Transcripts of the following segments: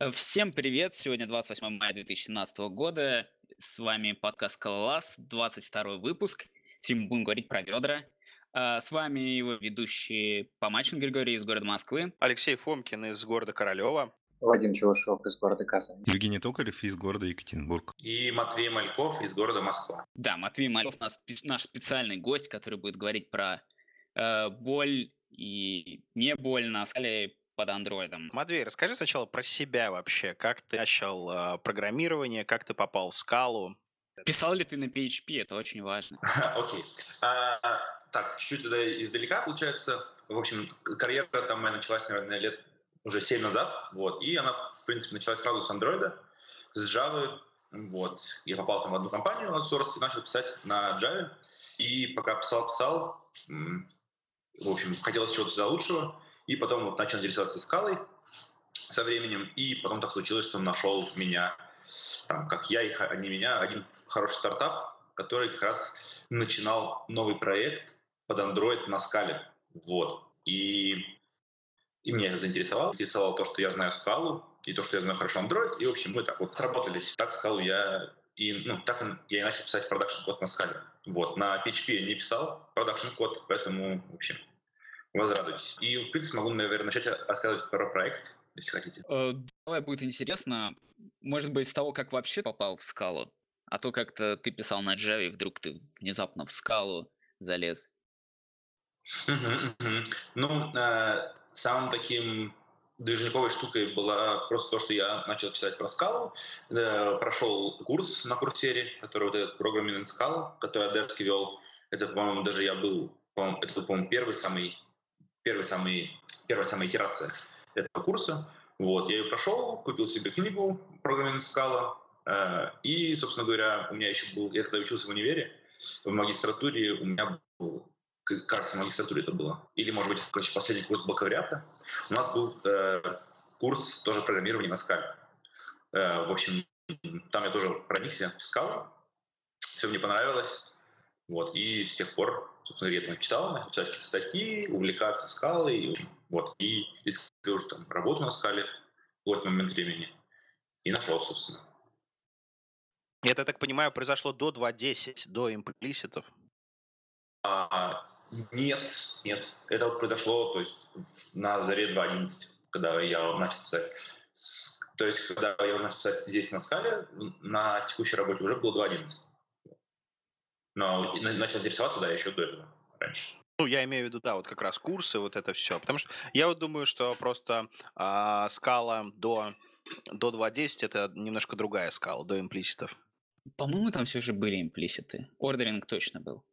Э, Всем привет! Сегодня 28 мая 2017 года. С вами подкаст «Скалолаз», 22 выпуск. Сегодня мы будем говорить про ведра. А, С вами его ведущий Помачин Григорий из города Москвы. Алексей Фомкин из города Королева. Вадим Чевышев из города Казань. Евгений Токарев из города Екатеринбург. И Матвей Мальков из города Москва. Да, Матвей нас спе- наш специальный гость, который будет говорить про э, боль и не боль на скале под андроидом. Матвей, расскажи сначала про себя вообще. Как ты начал э, программирование, как ты попал в скалу? Писал ли ты на PHP? Это очень важно. Окей. А, Так, чуть-чуть туда издалека, получается. В общем, карьера там моя началась, наверное, лет уже 7 назад. Вот. И она, в принципе, началась сразу с андроида, с Java. Вот. Я попал там в одну компанию outsource и начал писать на Java. И пока писал-писал, в общем, хотелось чего-то лучшего. И потом вот начал интересоваться скалой со временем. И потом так случилось, что нашел меня, там, как я, х- не меня, один хороший стартап, который как раз начинал новый проект под Android на скале. Вот. И, и меня это заинтересовало. Интересовало то, что я знаю скалу, и то, что я знаю хорошо Android. И, в общем, мы так вот сработались. Так скалу я и ну, так я и начал писать production код на скале. Вот. На PHP я не писал production код, поэтому, в общем, возрадуйтесь. И, в принципе, могу, наверное, начать рассказывать про проект, если хотите. Э, Давай будет интересно, может быть, с того, как вообще попал в скалу, а то как-то ты писал на Java, и вдруг ты внезапно в скалу залез. Ну, э, самым таким движниковой штукой была просто то, что я начал читать про скалу, э, прошел курс на курсере, который вот этот Programming in Scala, который Адевский вел. Это, по-моему, даже я был, по-моему, это, по-моему, первый самый, первый самый, первая самая итерация этого курса. Вот, я ее прошел, купил себе книгу in Scala, э, и, собственно говоря, у меня еще был, я когда учился в универе, в магистратуре у меня был кажется, в магистратуре это было, или, может быть, короче, последний курс бакалавриата, у нас был э, курс тоже программирования на скале. Э, в общем, там я тоже проникся в скалу, все мне понравилось, вот, и с тех пор, там читал, читать какие-то статьи, увлекаться скалой, вот, и искал уже там работу на скале в этот момент времени, и нашел, собственно. Это, я так понимаю, произошло до 2.10, до имплиситов. А, нет, нет. Это вот произошло, то есть на заре 2.11, когда я начал писать. То есть, когда я уже начал писать здесь на скале, на текущей работе уже было 2.11. Но начал интересоваться, да, еще до этого, раньше. Ну, я имею в виду, да, вот как раз курсы, вот это все. Потому что я вот думаю, что просто а, скала до, до 2.10 это немножко другая скала, до имплиситов. По-моему, там все же были имплиситы. Ордеринг точно был.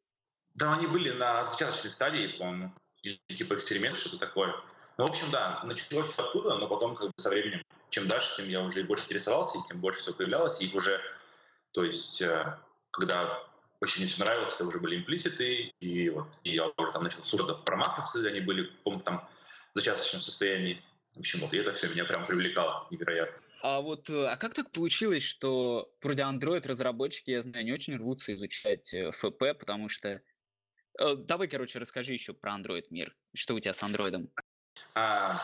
Да, они были на зачаточной стадии, по-моему, или типа эксперимент, что-то такое. Ну, в общем, да, началось всё оттуда, но потом как бы со временем, чем дальше, тем я уже и больше интересовался, и тем больше все появлялось, и уже, то есть, э, когда очень все нравилось, это уже были имплиситы, и вот, и я уже там начал слушать про макросы, они были, по-моему, там в зачаточном состоянии. В общем, вот, и это все меня прям привлекало невероятно. А вот, э, а как так получилось, что вроде Android разработчики, я знаю, не очень рвутся изучать э, ФП, потому что... Э, Давай, короче, расскажи еще про Android мир. Что у тебя с андроидом? А,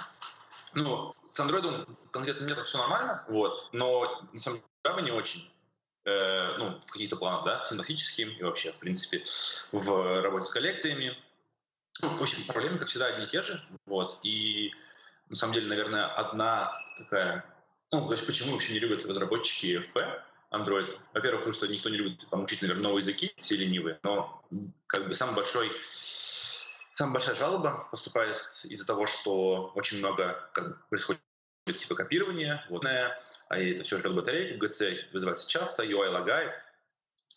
ну, с Android конкретно мне так все нормально, вот, но на самом деле не очень. Э, ну, в каких-то планах, да, синтаксическим и вообще, в принципе, в работе с коллекциями. Ну, в общем, проблемы, как всегда, одни и те же, вот, и на самом деле, наверное, одна такая, ну, то есть почему вообще не любят разработчики FP, Android? Во-первых, потому что никто не любит там, учить, наверное, новые языки, все ленивые, но как бы самый большой Самая большая жалоба поступает из-за того, что очень много как происходит типа копирования, вот, а это все жрет батарейку, GC вызывается часто, UI лагает,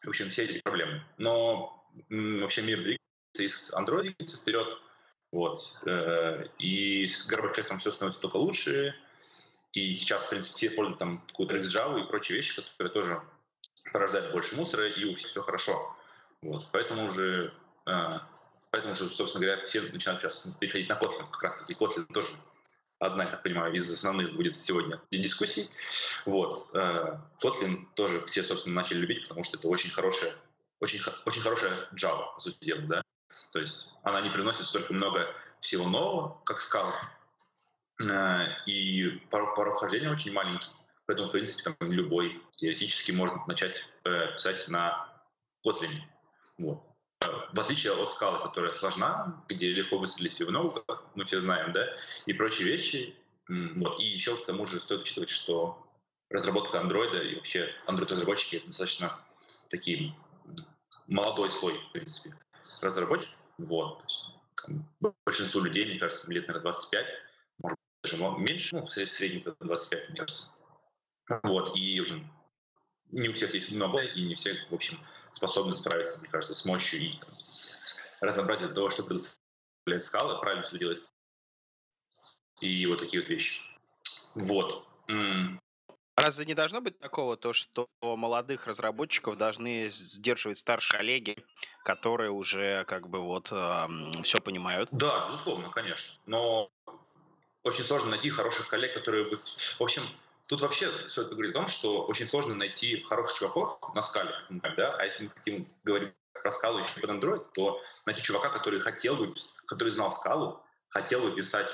в общем, все эти проблемы. Но вообще мир двигается, и с Android двигается вперед, вот, э, и с Горбачевым все становится только лучше, и сейчас, в принципе, все пользуют там какую-то Java и прочие вещи, которые тоже порождают больше мусора, и у всех все хорошо. Вот, поэтому уже э, Поэтому же, собственно говоря, все начинают сейчас переходить на Kotlin. Как раз таки Kotlin тоже одна, я так понимаю, из основных будет сегодня дискуссий. Вот. э, Kotlin тоже все, собственно, начали любить, потому что это очень хорошая, очень, очень хорошая Java, по сути дела, да. То есть она не приносит столько много всего нового, как Scala, Э, и порог, вхождения очень маленький. Поэтому, в принципе, там любой теоретически может начать э, писать на Kotlin. Вот. В отличие от скалы, которая сложна, где легко выстрелить в ногу, как мы все знаем, да, и прочие вещи. Вот. И еще к тому же стоит учитывать, что разработка андроида и вообще андроид-разработчики — достаточно такие молодой слой, в принципе, разработчиков. Вот. Большинству людей, мне кажется, лет, наверное, 25, может быть, даже меньше, ну, в среднем 25, мне кажется. Вот. И, в общем, не у всех есть много, и не все, в общем, способны справиться, мне кажется, с мощью и там, с разнообразием того, что предоставляет скалы, правильно все делать. И вот такие вот вещи. Вот. Разве не должно быть такого, то, что молодых разработчиков должны сдерживать старшие коллеги, которые уже как бы вот э, все понимают? Да, безусловно, конечно. Но очень сложно найти хороших коллег, которые бы... В общем, тут вообще все это говорит о том, что очень сложно найти хороших чуваков на скале, да? а если мы хотим говорить про скалу еще под Android, то найти чувака, который хотел бы, который знал скалу, хотел бы писать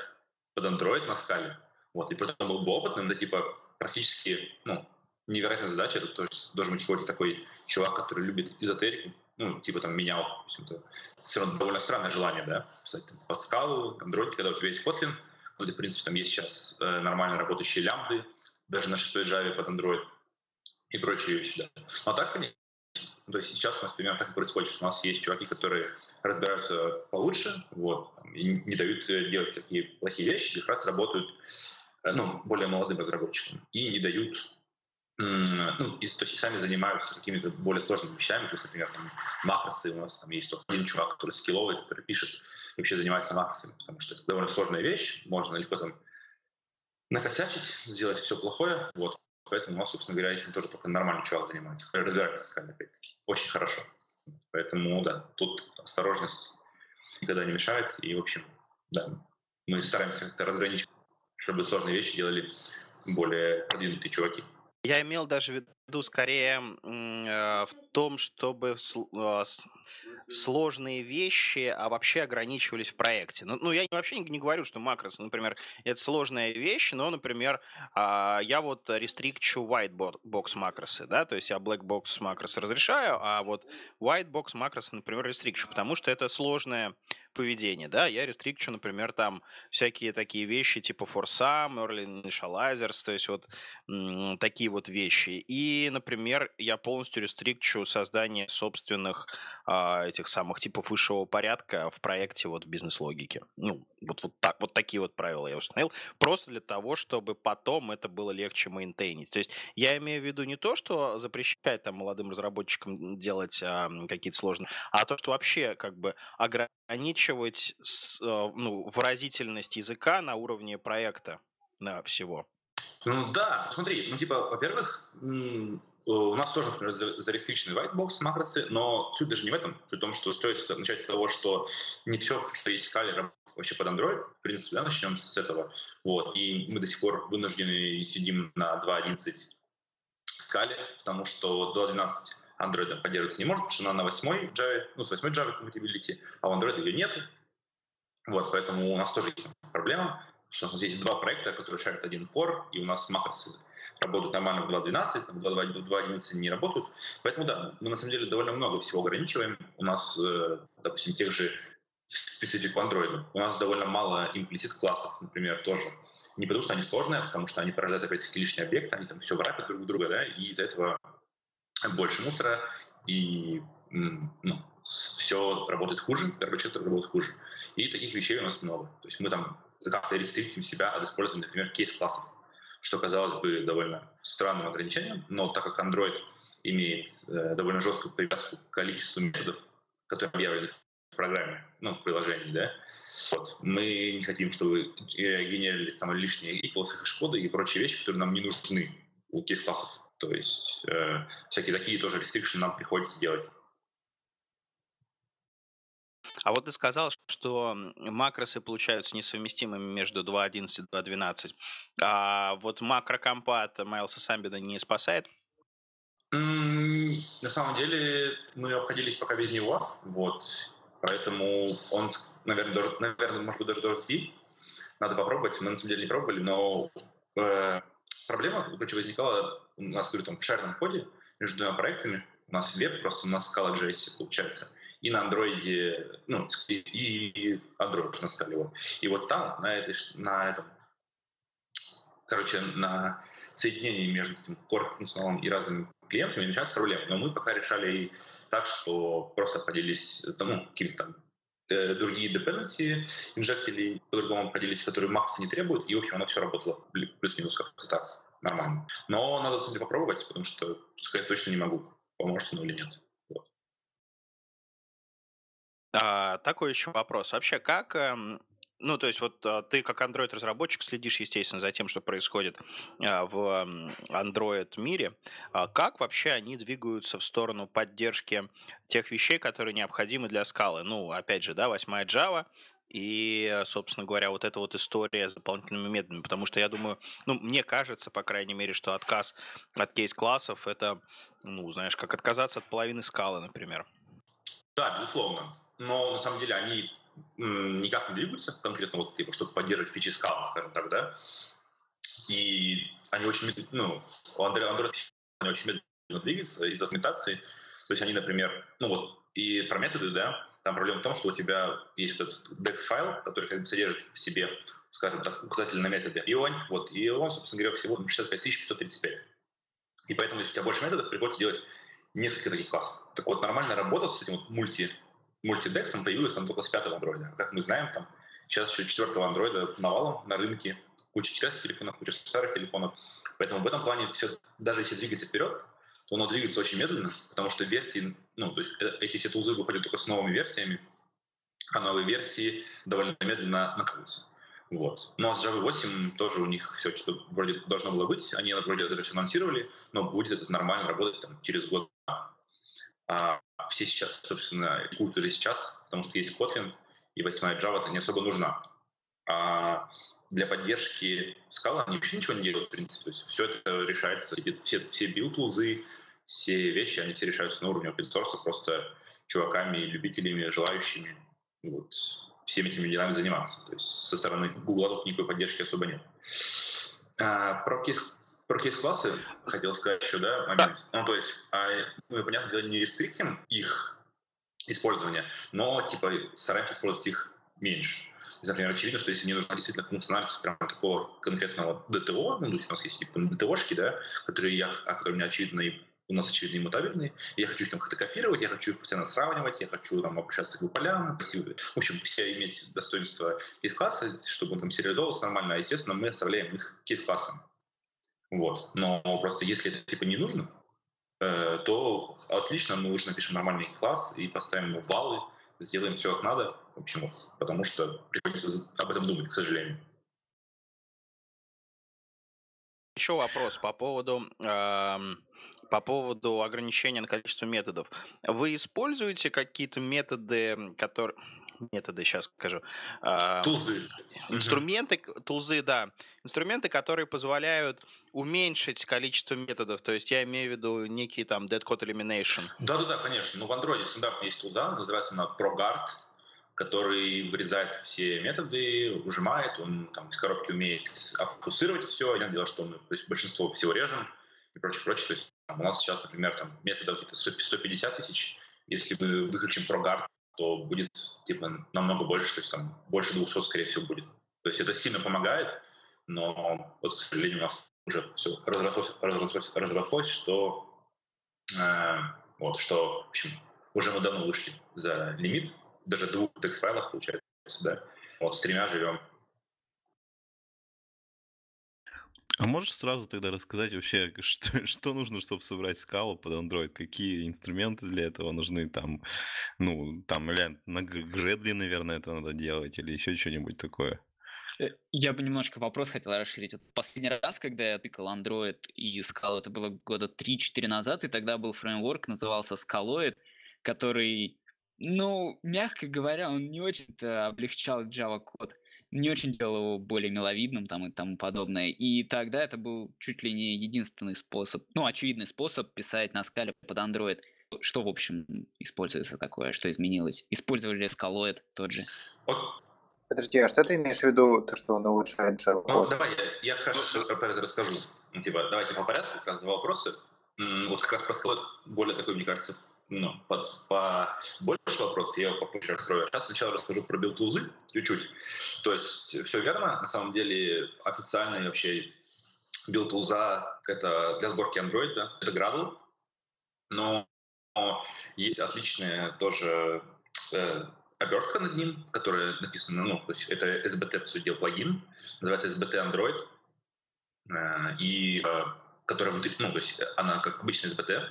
под Android на скале, вот, и при этом был бы опытным, да, типа, практически, ну, невероятная задача, это тоже должен быть какой-то такой чувак, который любит эзотерику, ну, типа там меня, это все равно довольно странное желание, да, писать там, под скалу, Android, когда у тебя есть Kotlin, ну, где, в принципе, там есть сейчас э, нормально работающие лямбды, даже на 6 Java под Android и прочие вещи, да. Но так, конечно, то есть сейчас у нас примерно так и происходит, что у нас есть чуваки, которые разбираются получше, вот, и не дают э, делать такие плохие вещи, как раз работают Э, ну, более молодым разработчикам и не дают ну, и, то есть сами занимаются какими-то более сложными вещами, то есть, например, там, макросы, у нас там есть только один чувак, который скилловый, который пишет вообще занимается макросами, потому что это довольно сложная вещь, можно легко там накосячить, сделать все плохое, вот, поэтому у нас, собственно говоря, этим тоже только нормальный чувак занимается, с опять-таки, очень хорошо. Поэтому, да, тут осторожность никогда не мешает, и, в общем, да, мы стараемся как-то разграничить чтобы сложные вещи делали более продвинутые чуваки. Я имел даже в виду скорее э, в том, чтобы э, сложные вещи а вообще ограничивались в проекте. Ну, ну я вообще не, говорю, что макросы, например, это сложная вещь, но, например, э, я вот рестрикчу white box макросы, да, то есть я black box макросы разрешаю, а вот white box макросы, например, рестрикчу, потому что это сложное поведение, да, я рестрикчу, например, там всякие такие вещи типа for some, early initializers, то есть вот такие вот вещи. И, например, я полностью рестрикчу создание собственных а, этих самых типов высшего порядка в проекте вот в бизнес-логике. Ну, вот, вот так, вот такие вот правила я установил, просто для того, чтобы потом это было легче мейнтейнить. То есть я имею в виду не то, что запрещает там молодым разработчикам делать а, какие-то сложные, а то, что вообще как бы ограничивать с, а, ну, выразительность языка на уровне проекта на всего. Ну да, смотри, ну типа, во-первых, у нас тоже, например, зарегистрированы whitebox макросы, но суть даже не в этом. Суть в том, что стоит начать с того, что не все, что скале, работает вообще под Android. В принципе, да, начнем с этого. Вот. И мы до сих пор вынуждены сидим на 2.11 скале, потому что 2.12 Android поддерживаться не может, потому что она на 8 Java, ну, с 8 Java compatibility, а у Android ее нет. Вот, поэтому у нас тоже есть проблема, что у нас есть два проекта, которые шарят один core, и у нас макросы работают нормально в 2.12, в 2.11 не работают. Поэтому да, мы на самом деле довольно много всего ограничиваем. У нас, э, допустим, тех же специфик Android. У нас довольно мало имплисит классов, например, тоже. Не потому что они сложные, а потому что они порождают опять-таки лишний объект, они там все врапят друг друга, да, и из-за этого больше мусора, и ну, все работает хуже, короче, это работает хуже. И таких вещей у нас много. То есть мы там как-то рестриктим себя от использования, например, кейс-классов что казалось бы довольно странным ограничением, но так как Android имеет э, довольно жесткую привязку к количеству методов, которые объявлены в программе, ну, в приложении, да, вот. Мы не хотим, чтобы э, генерировались там лишние equals, хэш-коды и прочие вещи, которые нам не нужны у кейс-классов. То есть э, всякие такие тоже restriction нам приходится делать. А вот ты сказал, что макросы получаются несовместимыми между 2.11 и 2.12. А вот макрокомпат Майлса Самбида не спасает? На самом деле мы обходились пока без него, вот, поэтому он, наверное, даже, наверное может быть, даже должен надо попробовать. Мы на самом деле не пробовали, но э, проблема, короче, возникала у нас, говорю, там, в шарном коде между двумя проектами. У нас веб, просто у нас Scala.js получается. И на андроиде, ну, и, и Android на. Вот. И вот там, на, этой, на этом, короче, на соединении между этим core функционалом и разными клиентами начинаются проблемы. Но мы пока решали так, что просто поделились ну, какими-то там э, другие dependency инжектили по-другому обходились, которые максы не требуют, и, в общем, оно все работало плюс-минус как-то так, нормально. Но надо, кстати, попробовать, потому что сказать точно не могу, поможет оно или нет. А, такой еще вопрос. Вообще, как эм, ну, то есть вот а, ты как Android-разработчик следишь, естественно, за тем, что происходит а, в Android-мире. А как вообще они двигаются в сторону поддержки тех вещей, которые необходимы для скалы? Ну, опять же, да, восьмая Java, и, собственно говоря, вот эта вот история с дополнительными методами. Потому что я думаю, ну, мне кажется, по крайней мере, что отказ от кейс-классов это, ну, знаешь, как отказаться от половины скалы, например. Да, безусловно. Но на самом деле они никак не двигаются конкретно, вот, типа, чтобы поддерживать фичи скала, скажем так, да. И они очень, ну, у Android они очень медленно двигаются из-за документации. То есть они, например, ну вот, и про методы, да, там проблема в том, что у тебя есть этот DEX-файл, который как бы содержит в себе, скажем так, указатель на методы, и он, вот, и он, собственно говоря, всего 65 535. И поэтому, если у тебя больше методов, приходится делать несколько таких классов. Так вот, нормальная работа с этим вот мульти мультидексом появилась там только с пятого андроида. Как мы знаем, там сейчас еще четвертого андроида навалом на рынке, куча четвертых телефонов, куча старых телефонов. Поэтому в этом плане все, даже если двигаться вперед, то оно двигается очень медленно, потому что версии, ну, то есть э, эти все тулзы выходят только с новыми версиями, а новые версии довольно медленно накрутятся. Вот. Ну а с Java 8 тоже у них все что вроде должно было быть. Они вроде даже все анонсировали, но будет это нормально работать там, через год. А все сейчас, собственно, рекут уже сейчас, потому что есть Kotlin, и восьмая Java это не особо нужна. А для поддержки скала они вообще ничего не делают, в принципе. То есть все это решается, все, все build-тулзы, все вещи, они все решаются на уровне open source, просто чуваками, любителями, желающими вот, всеми этими делами заниматься. То есть со стороны Google тут никакой поддержки особо нет. А, про кейс про case-классы хотел сказать еще, да, момент. Да. Ну, то есть, а, мы, понятно, не рестриктим их использование, но, типа, стараемся использовать их меньше. есть, например, очевидно, что если мне нужна действительно функциональность прям такого конкретного ДТО, ну, то есть у нас есть типа ДТОшки, да, которые я, а которые у меня очевидно и у нас очевидно иммутабельные, я хочу их там как-то копировать, я хочу их постоянно сравнивать, я хочу там обращаться к полям, в общем, все иметь достоинство кейс-класса, чтобы он там сериализовывался нормально, а, естественно, мы оставляем их кейс-классом. Вот. Но просто если это типа не нужно, э, то отлично, мы уже напишем нормальный класс и поставим ему баллы, сделаем все как надо. Почему? Потому что приходится об этом думать, к сожалению. Еще вопрос по поводу э, по поводу ограничения на количество методов. Вы используете какие-то методы, которые методы, сейчас скажу. Тулзы. Инструменты, тулзы, да. Инструменты, которые позволяют уменьшить количество методов. То есть я имею в виду некий там dead code elimination. Да-да-да, конечно. Ну, в Android стандартно есть тулза, называется она ProGuard, который вырезает все методы, выжимает, он там из коробки умеет фокусировать все, я дело, что мы то есть, большинство всего режем и прочее, прочее. То есть там, у нас сейчас, например, там методов где-то 150 тысяч, если мы выключим ProGuard, то будет типа намного больше, то есть там больше 200, скорее всего, будет. То есть это сильно помогает, но вот, к сожалению, у нас уже все разрослось, разрослось, разрослось что, э, вот, что, в общем, уже мы давно вышли за лимит, даже двух текст-файлов, получается, да, вот с тремя живем А можешь сразу тогда рассказать вообще, что, что нужно, чтобы собрать скалу под Android? Какие инструменты для этого нужны? Там, ну, там, или на Gradle, наверное, это надо делать, или еще что-нибудь такое? Э, я бы немножко вопрос хотел расширить. Вот последний раз, когда я тыкал Android и искал, это было года 3-4 назад, и тогда был фреймворк, назывался Scaloid, который, ну, мягко говоря, он не очень-то облегчал Java код не очень делал его более миловидным там и тому подобное. И тогда это был чуть ли не единственный способ, ну, очевидный способ писать на скале под Android. Что, в общем, используется такое, что изменилось? Использовали ли скалоид тот же? Вот Подожди, а что ты имеешь в виду, то, что он улучшает Java Ну, давай, я, я раз про это расскажу. Ну, типа, давайте по порядку, как раз два вопроса. Вот как раз про скалот более такой, мне кажется, ну, по, по больше вопросов я его попозже раскрою. Сейчас сначала расскажу про билтузы чуть-чуть. То есть все верно. На самом деле официальный вообще build-тулза это для сборки Android, да, это Gradle. Но есть отличная тоже э, обертка над ним, которая написана, ну, то есть это SBT, по сути плагин, называется SBT Android, э, и э, которая внутри, ну, то есть она как обычный SBT,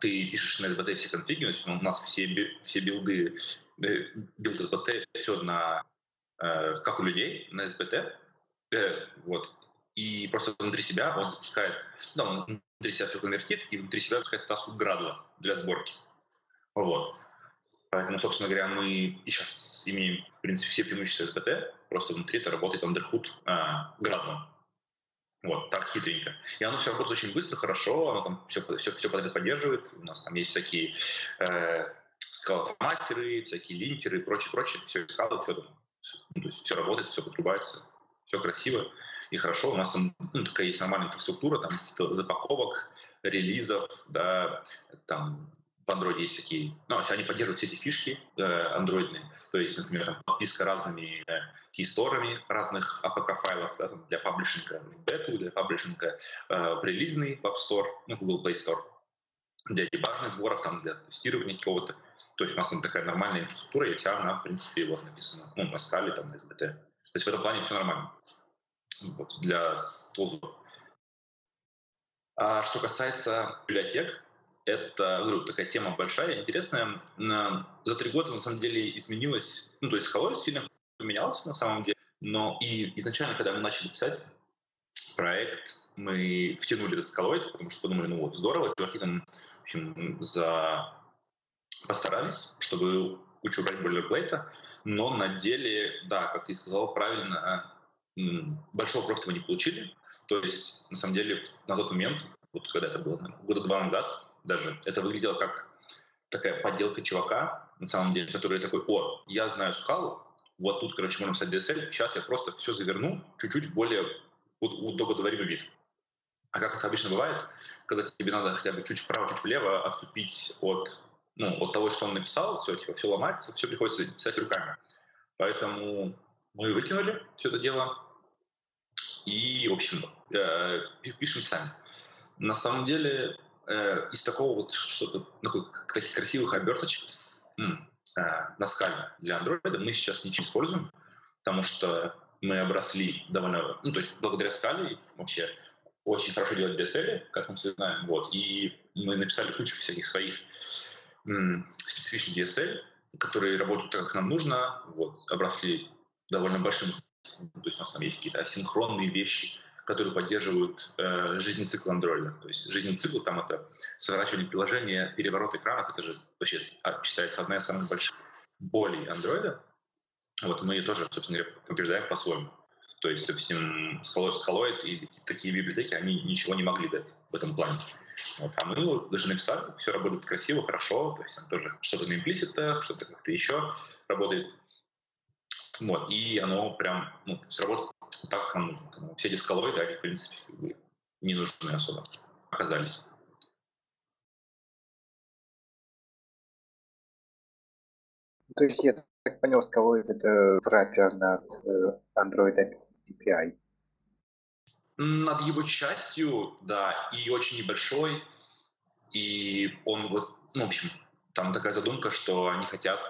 ты пишешь на SBT все конфиги, у нас все, все билды, э, build SBT, все на, как у людей, на SBT, вот, и просто внутри себя он запускает, ну, он внутри себя все конвертит, и внутри себя запускает таску Градла для сборки. Вот. Поэтому, собственно говоря, мы и сейчас имеем, в принципе, все преимущества СБТ, просто внутри это работает Underhood а, градом. Вот, так хитренько. И оно все работает очень быстро, хорошо, оно там все, все, все поддерживает. У нас там есть всякие э, скалоформатеры, всякие линтеры и прочее, прочее. Все скалы, все, ну, то есть все работает, все подрубается, все красиво и хорошо. У нас там ну, такая есть нормальная инфраструктура, там каких-то запаковок, релизов, да, там в Android есть такие, ну, они поддерживают все эти фишки э, андроидные, то есть, например, подписка разными э, разных APK-файлов да, для паблишинга в бету, для паблишинга э, в релизный в App Store, ну, Google Play Store, для дебажных сборов, там, для тестирования какого-то. То есть у нас там такая нормальная инфраструктура, и вся она, в принципе, вот написана, ну, на скале, там, на SBT. То есть в этом плане все нормально вот, для тулзов. А что касается библиотек, это, говорю, такая тема большая, интересная. За три года, на самом деле, изменилось, ну, то есть Scalor сильно поменялся, на самом деле, но и изначально, когда мы начали писать проект, мы втянули Scaloid, потому что подумали, ну вот, здорово, чуваки там, в общем, за... постарались, чтобы кучу убрать бойлерплейта, но на деле, да, как ты сказал правильно, большого профита мы не получили. То есть, на самом деле, на тот момент, вот когда это было, года два назад, даже. Это выглядело как такая подделка чувака, на самом деле, который такой, о, я знаю скалу, вот тут, короче, можно писать DSL, сейчас я просто все заверну чуть-чуть более удободворимый вид. А как это обычно бывает, когда тебе надо хотя бы чуть вправо, чуть влево отступить от, ну, от того, что он написал, все, типа, все ломается, все приходится писать руками. Поэтому мы выкинули все это дело и, в общем, э, пишем сами. На самом деле, э, из такого вот что-то, ну, таких красивых оберточек с, э, на скале для Android мы сейчас ничего не используем, потому что мы обросли довольно, ну, то есть благодаря скале вообще очень хорошо делать DSL, как мы все знаем, вот, и мы написали кучу всяких своих м, специфичных DSL, которые работают так, как нам нужно, вот, обросли довольно большим, то есть у нас там есть какие-то асинхронные вещи, которые поддерживают э, жизненный цикл андроида. То есть жизненный цикл там это сворачивание приложения, переворот экранов, это же вообще а, считается одна из самых больших болей андроида. Вот мы ее тоже, собственно говоря, побеждаем по-своему. То есть, допустим, Scaloid и такие библиотеки, они ничего не могли дать в этом плане. Вот. А мы даже написали, все работает красиво, хорошо, то есть там тоже что-то на имплиситах, что-то как-то еще работает. Вот. И оно прям ну, работает так, нам нужно. Все дисколоиды, они, в принципе, не нужны особо оказались. То есть я так понял, Scaloid это враппер над э, Android API. Над его частью, да, и очень небольшой. И он вот, ну, в общем, там такая задумка, что они хотят,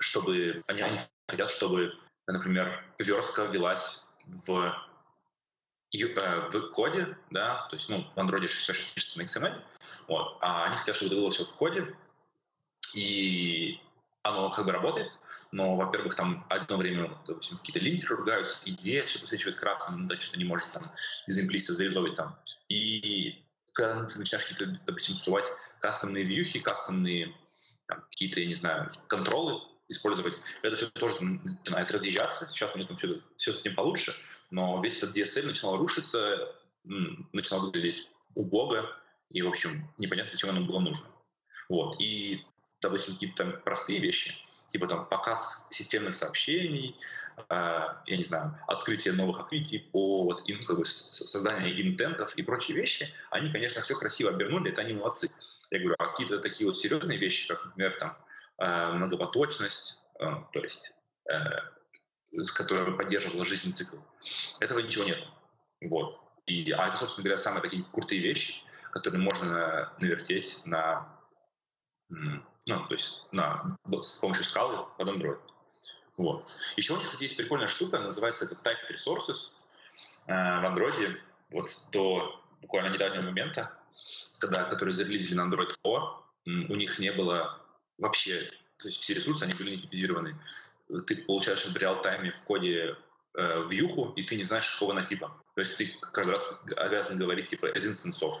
чтобы они, они хотят, чтобы например, верстка велась в, э, в коде, да, то есть, ну, в Android все пишется на XML, вот, а они хотят, чтобы это было все в коде, и оно как бы работает, но, во-первых, там одно время, допустим, какие-то линтеры ругаются, идея все посвечивает красным, да, что-то не может там из имплиста зарезовать там. И когда ты начинаешь какие-то, допустим, сувать кастомные вьюхи, кастомные какие-то, я не знаю, контролы, использовать. Это все тоже начинает разъезжаться. Сейчас у них там все, все с этим получше, но весь этот DSL начинал рушиться, начинал выглядеть убого, и, в общем, непонятно, зачем оно было нужно. Вот. И, допустим, какие-то простые вещи, типа там показ системных сообщений, я не знаю, открытие новых открытий по вот, им, как бы, созданию интентов и прочие вещи, они, конечно, все красиво обернули, это они молодцы. Я говорю, а какие-то такие вот серьезные вещи, как, например, там, многопоточность, то есть с которой поддерживала жизнь цикл. Этого ничего нет. Вот. И, а это, собственно говоря, самые такие крутые вещи, которые можно навертеть на, ну, то есть на, с помощью скалы под Android. Вот. Еще у них, кстати, есть прикольная штука, называется это Typed Resources э, в Android. Вот до буквально недавнего момента, когда, которые зарелизили на Android Core, у них не было вообще, то есть все ресурсы, они были не типизированы ты получаешь в реал-тайме в коде э, вьюху, и ты не знаешь, какого она типа. То есть ты как раз обязан говорить типа as instance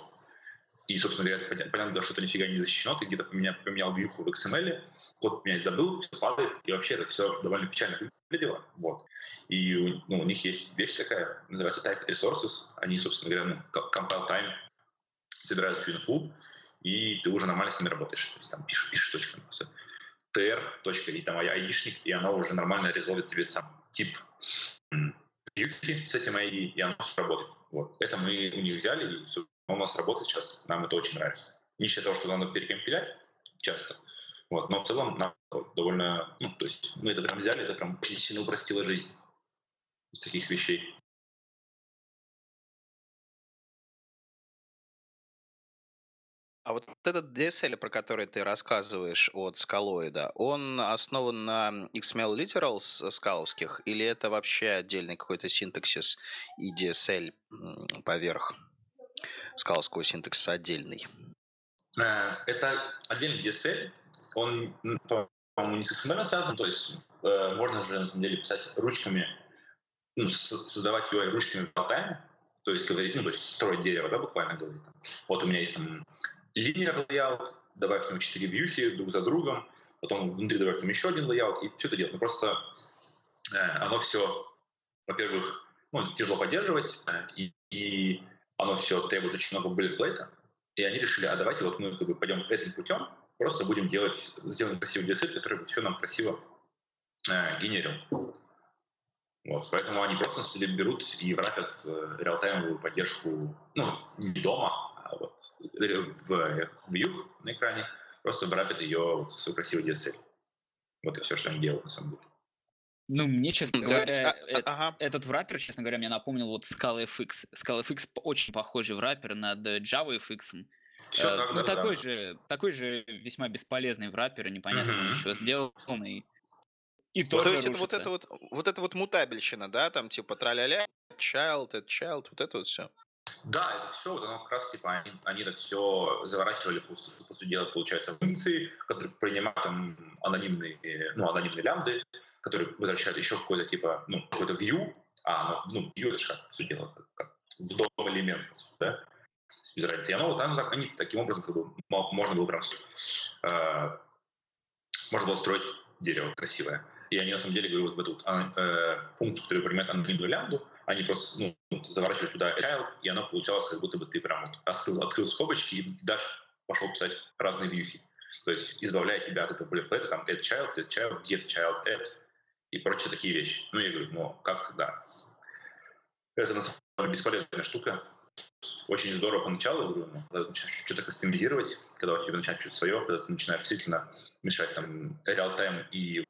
И, собственно говоря, понятно, что это нифига не защищено, ты где-то поменял, поменял вьюху в XML, код поменять забыл, все падает, и вообще это все довольно печально выглядело. Вот. И ну, у них есть вещь такая, называется type resources, они, собственно говоря, ну, compile time собирают всю инфу, и ты уже нормально с ними работаешь. То есть там пишешь, пишешь точками. Все точка, и там айдишник, и оно уже нормально резолвит тебе сам тип вьюхи с этим ID, и оно все работает. Вот. Это мы у них взяли, и у нас работает сейчас, нам это очень нравится. Не считая того, что надо перекомпилять часто, вот, но в целом нам довольно, ну, то есть мы это прям взяли, это прям очень сильно упростило жизнь из таких вещей. А вот этот DSL, про который ты рассказываешь от скалоида, он основан на XML literals скаловских, или это вообще отдельный какой-то синтаксис и DSL поверх скаловского синтаксиса отдельный? Э, это отдельный DSL, он, по-моему, не с XML связан, то есть э, можно же на самом деле писать ручками, ну, создавать UI ручками в то есть говорить, ну, то есть строить дерево, да, буквально говорить. Вот у меня есть там linear layout, добавь к нему 4 вьюхи друг за другом, потом внутри добавь там еще один layout, и все это делать. Но просто э, оно все, во-первых, ну, тяжело поддерживать, э, и, и оно все требует очень много буллетплейта, и они решили, а давайте вот мы как бы пойдем этим путем, просто будем делать, сделаем красивый DSL, который все нам красиво э, генерил. Вот, поэтому они просто берут и врапят э, реалтаймовую поддержку, ну, не дома, вот в view на экране, просто врапит ее в свой красивый DSL. Вот и все, что они делают на самом деле. Ну, мне, честно говоря, а, э- ага. этот враппер, честно говоря, мне напомнил вот ScalaFX. ScalaFX очень похожий враппер над JavaFX. Все, э, ну, такой, да. же, такой же весьма бесполезный враппер, непонятно, mm-hmm. еще сделанный. И ну, тоже то есть это вот это вот, вот это вот мутабельщина, да, там типа траля-ля, child, это child, вот это вот все. Да, это все, вот оно как раз, типа, они, они это все заворачивали, по, по сути дела, получается, функции, которые принимают там анонимные, ну, анонимные лямбды, которые возвращают еще какой-то, типа, ну, какой-то view, а, ну, ну view это же по сути дела, как, как в дом элемент, да, без разницы. И оно вот, оно, они таким образом, как бы, можно было прям, э, можно было строить дерево красивое. И они, на самом деле, говорю, вот в эту а, э, функцию, которая принимает анонимную лямбду, они просто ну, заворачивали туда child, и оно получалось, как будто бы ты прям вот открыл, открыл скобочки и дальше пошел писать разные вьюхи. То есть избавляя тебя от этого буллетплейта, там add child, add child, get child, add и прочие такие вещи. Ну, я говорю, ну, как, да. Это на самом деле бесполезная штука. Очень здорово поначалу, говорю, ну, что-то кастомизировать, когда у тебя начинает что-то свое, когда ты начинаешь действительно мешать там real-time и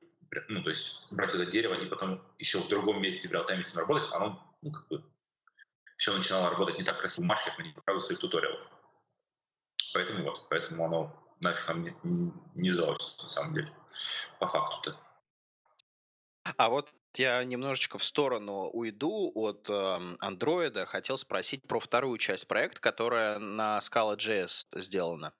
ну, то есть брать это дерево и потом еще в другом месте в реал-тайме с ним работать, оно ну, как бы все начинало работать не так красиво в Машке, как они показывают в своих туториалах. Поэтому вот, поэтому оно нафиг нам не, не сдалось, на самом деле, по факту-то. А вот я немножечко в сторону уйду от андроида. Эм, Хотел спросить про вторую часть проекта, которая на Scala.js сделана.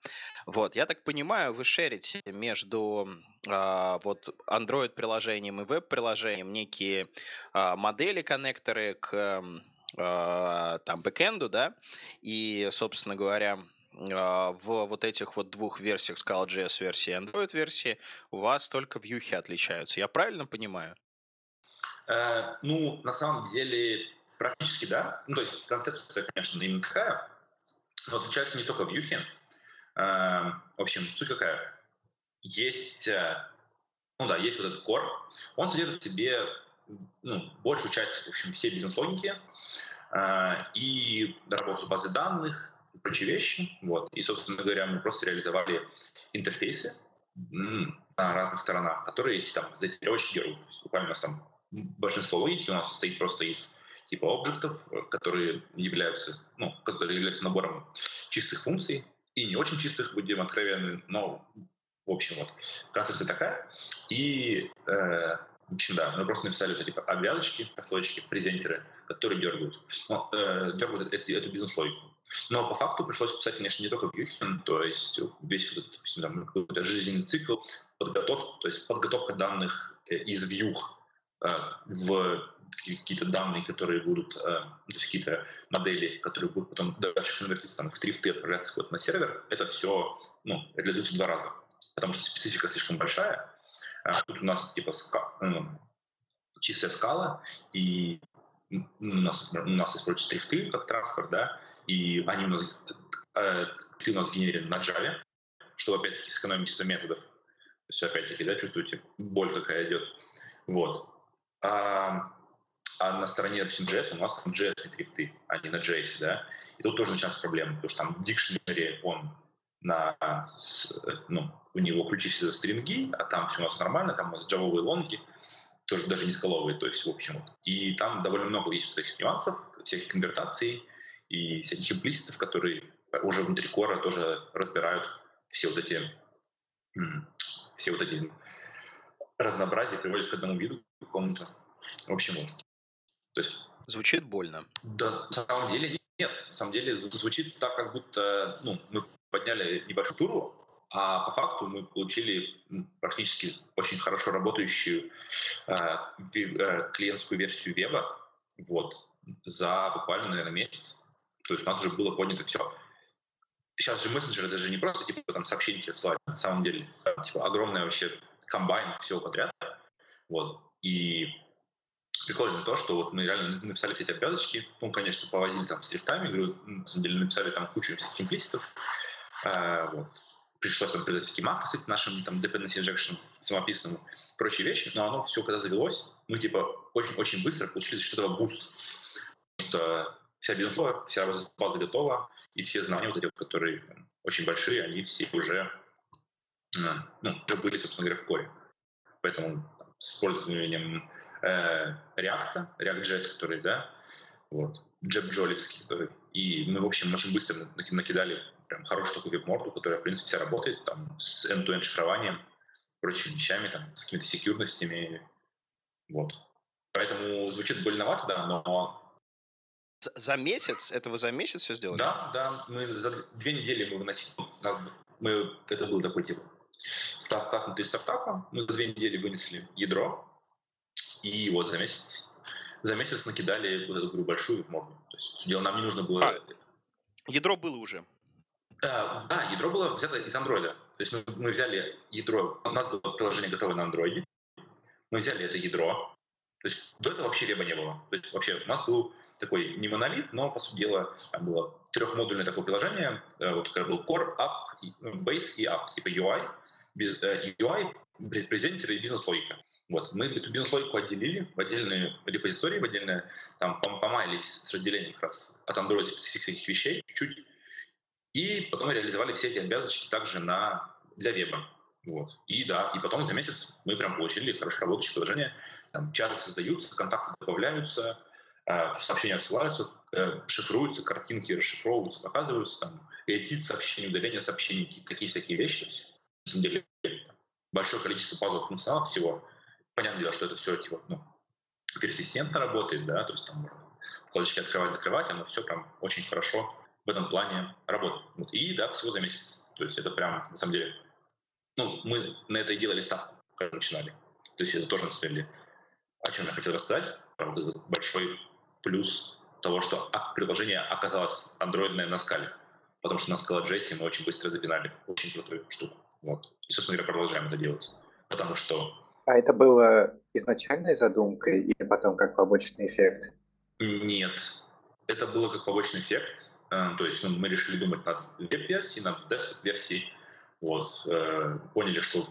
Вот, я так понимаю, вы шерите между э, вот Android-приложением и веб-приложением некие э, модели, коннекторы к э, там бэкэнду, да, и, собственно говоря, в вот этих вот двух версиях Scala.js версии и Android версии у вас только вьюхи отличаются. Я правильно понимаю? Э, ну, на самом деле, практически да. Ну, то есть концепция, конечно, именно такая, но отличаются не только в Юхе. Э, в общем, суть какая? Есть э, ну да, есть вот этот core, он содержит в себе ну, большую часть, в общем, все бизнес-логики э, и работу базы данных, и прочие вещи. Вот. И, собственно говоря, мы просто реализовали интерфейсы на разных сторонах, которые там за очень дерут. Буквально у нас там большинство логики у нас состоит просто из типа объектов, которые являются, ну, которые являются набором чистых функций, и не очень чистых, будем откровенны, но в общем вот концепция такая. И э, в общем, да, мы просто написали вот эти обвязочки, прослойки, презентеры, которые дергают, ну, э, дергают эту, эту бизнес-логику. Но по факту пришлось писать, конечно, не только Бьюхен, то есть весь этот, допустим, там, какой-то жизненный цикл, подготовка, то есть подготовка данных э, из вьюх в какие-то данные, которые будут, э, то есть какие-то модели, которые будут потом дальше конвертиться там, в 3FT, отправляться вот на сервер, это все ну, реализуется в два раза, потому что специфика слишком большая. А тут у нас типа ска, ну, чистая скала, и у нас, у нас используются трифты как транспорт, да, и они у нас, э, у нас генеререны на Java, чтобы опять-таки сэкономить методов. То есть опять-таки, да, чувствуете, боль какая идет. Вот. А, а на стороне, допустим, JS у нас там JS трифты, а не на JS, да. И тут тоже начинаются проблемы, потому что там dictionary, он на, ну, у него ключи все за стринги, а там все у нас нормально, там у нас джавовые лонги, тоже даже не скаловые, то есть, в общем, и там довольно много есть таких нюансов, всяких конвертаций и всяких имплиситов, которые уже внутри кора тоже разбирают все вот эти все вот эти разнообразия приводят к одному виду, к какому-то. В общем, вот. То есть... Звучит больно. Да, на самом деле нет. На самом деле звучит так, как будто ну, мы подняли небольшую туру, а по факту мы получили практически очень хорошо работающую э, э, клиентскую версию веба вот, за буквально, наверное, месяц. То есть у нас уже было поднято все. Сейчас же мессенджеры даже не просто типа там сообщения тебе на самом деле там, типа огромная вообще комбайн всего подряд. Вот. И прикольно то, что вот мы реально написали все эти обвязочки, ну, конечно, повозили там с рифтами, говорю, на самом деле написали там кучу всяких имплиситов, а, вот. Пришлось там придать такие макросы к нашим там, dependency injection самописанному, прочие вещи, но оно все, когда завелось, мы типа очень-очень быстро получили счет этого boost. Потому что вся бизнес вся база готова, и все знания, вот эти, которые очень большие, они все уже, ну, были, собственно говоря, в core. Поэтому там, с использованием э, React, React.js, который, да, вот, JabJolitsky, который, и мы, в общем, очень быстро накидали прям хорошую такую веб-морду, которая, в принципе, вся работает там с end-to-end шифрованием, прочими вещами, там, с какими-то секьюрностями. Вот. Поэтому звучит больновато, да, но... За месяц? Это вы за месяц все сделали? Да, да. Мы за две недели мы выносили... Нас, мы, это был такой типа стартап внутри стартапа. Мы за две недели вынесли ядро. И вот за месяц за месяц накидали вот эту большую морду. То есть дело нам не нужно было... А, ядро было уже? Да, да, ядро было взято из андроида. То есть мы, мы взяли ядро, у нас было приложение готовое на андроиде, мы взяли это ядро, то есть до этого вообще веба не было. То есть вообще у нас был такой не монолит, но, по сути дела, там было трехмодульное такое приложение, э, вот как был Core, App, ну, Base и App, типа UI, без, э, UI, презентеры и бизнес-логика. Вот, мы эту бизнес-логику отделили в отдельные репозитории, в отдельное, там, помаялись с разделением как раз от Android специфических вещей чуть-чуть, и потом реализовали все эти обязанности также на, для веба. Вот. И да, и потом за месяц мы прям получили хорошо работающее приложение. Там чаты создаются, контакты добавляются, сообщения отсылаются, э, шифруются, картинки расшифровываются, показываются, там, эдит сообщений, удаление сообщений, какие всякие вещи. То есть, на самом деле, большое количество базовых функционалов всего. Понятное дело, что это все типа, ну, персистентно работает, да, то есть там можно вкладочки открывать, закрывать, оно все прям очень хорошо в этом плане работать. И да, всего за месяц. То есть это прям, на самом деле, ну, мы на это и делали ставку, когда начинали. То есть это тоже, на самом деле, о чем я хотел рассказать. Правда, большой плюс того, что приложение оказалось андроидное на скале. Потому что на Джесси мы очень быстро запинали. Очень крутую штуку. Вот. И, собственно говоря, продолжаем это делать. Потому что... А это было изначальной задумкой или потом как побочный эффект? Нет. Это было как побочный эффект. Э, то есть ну, мы решили думать над веб-версией, над desktop-версией. Вот. Э, поняли, что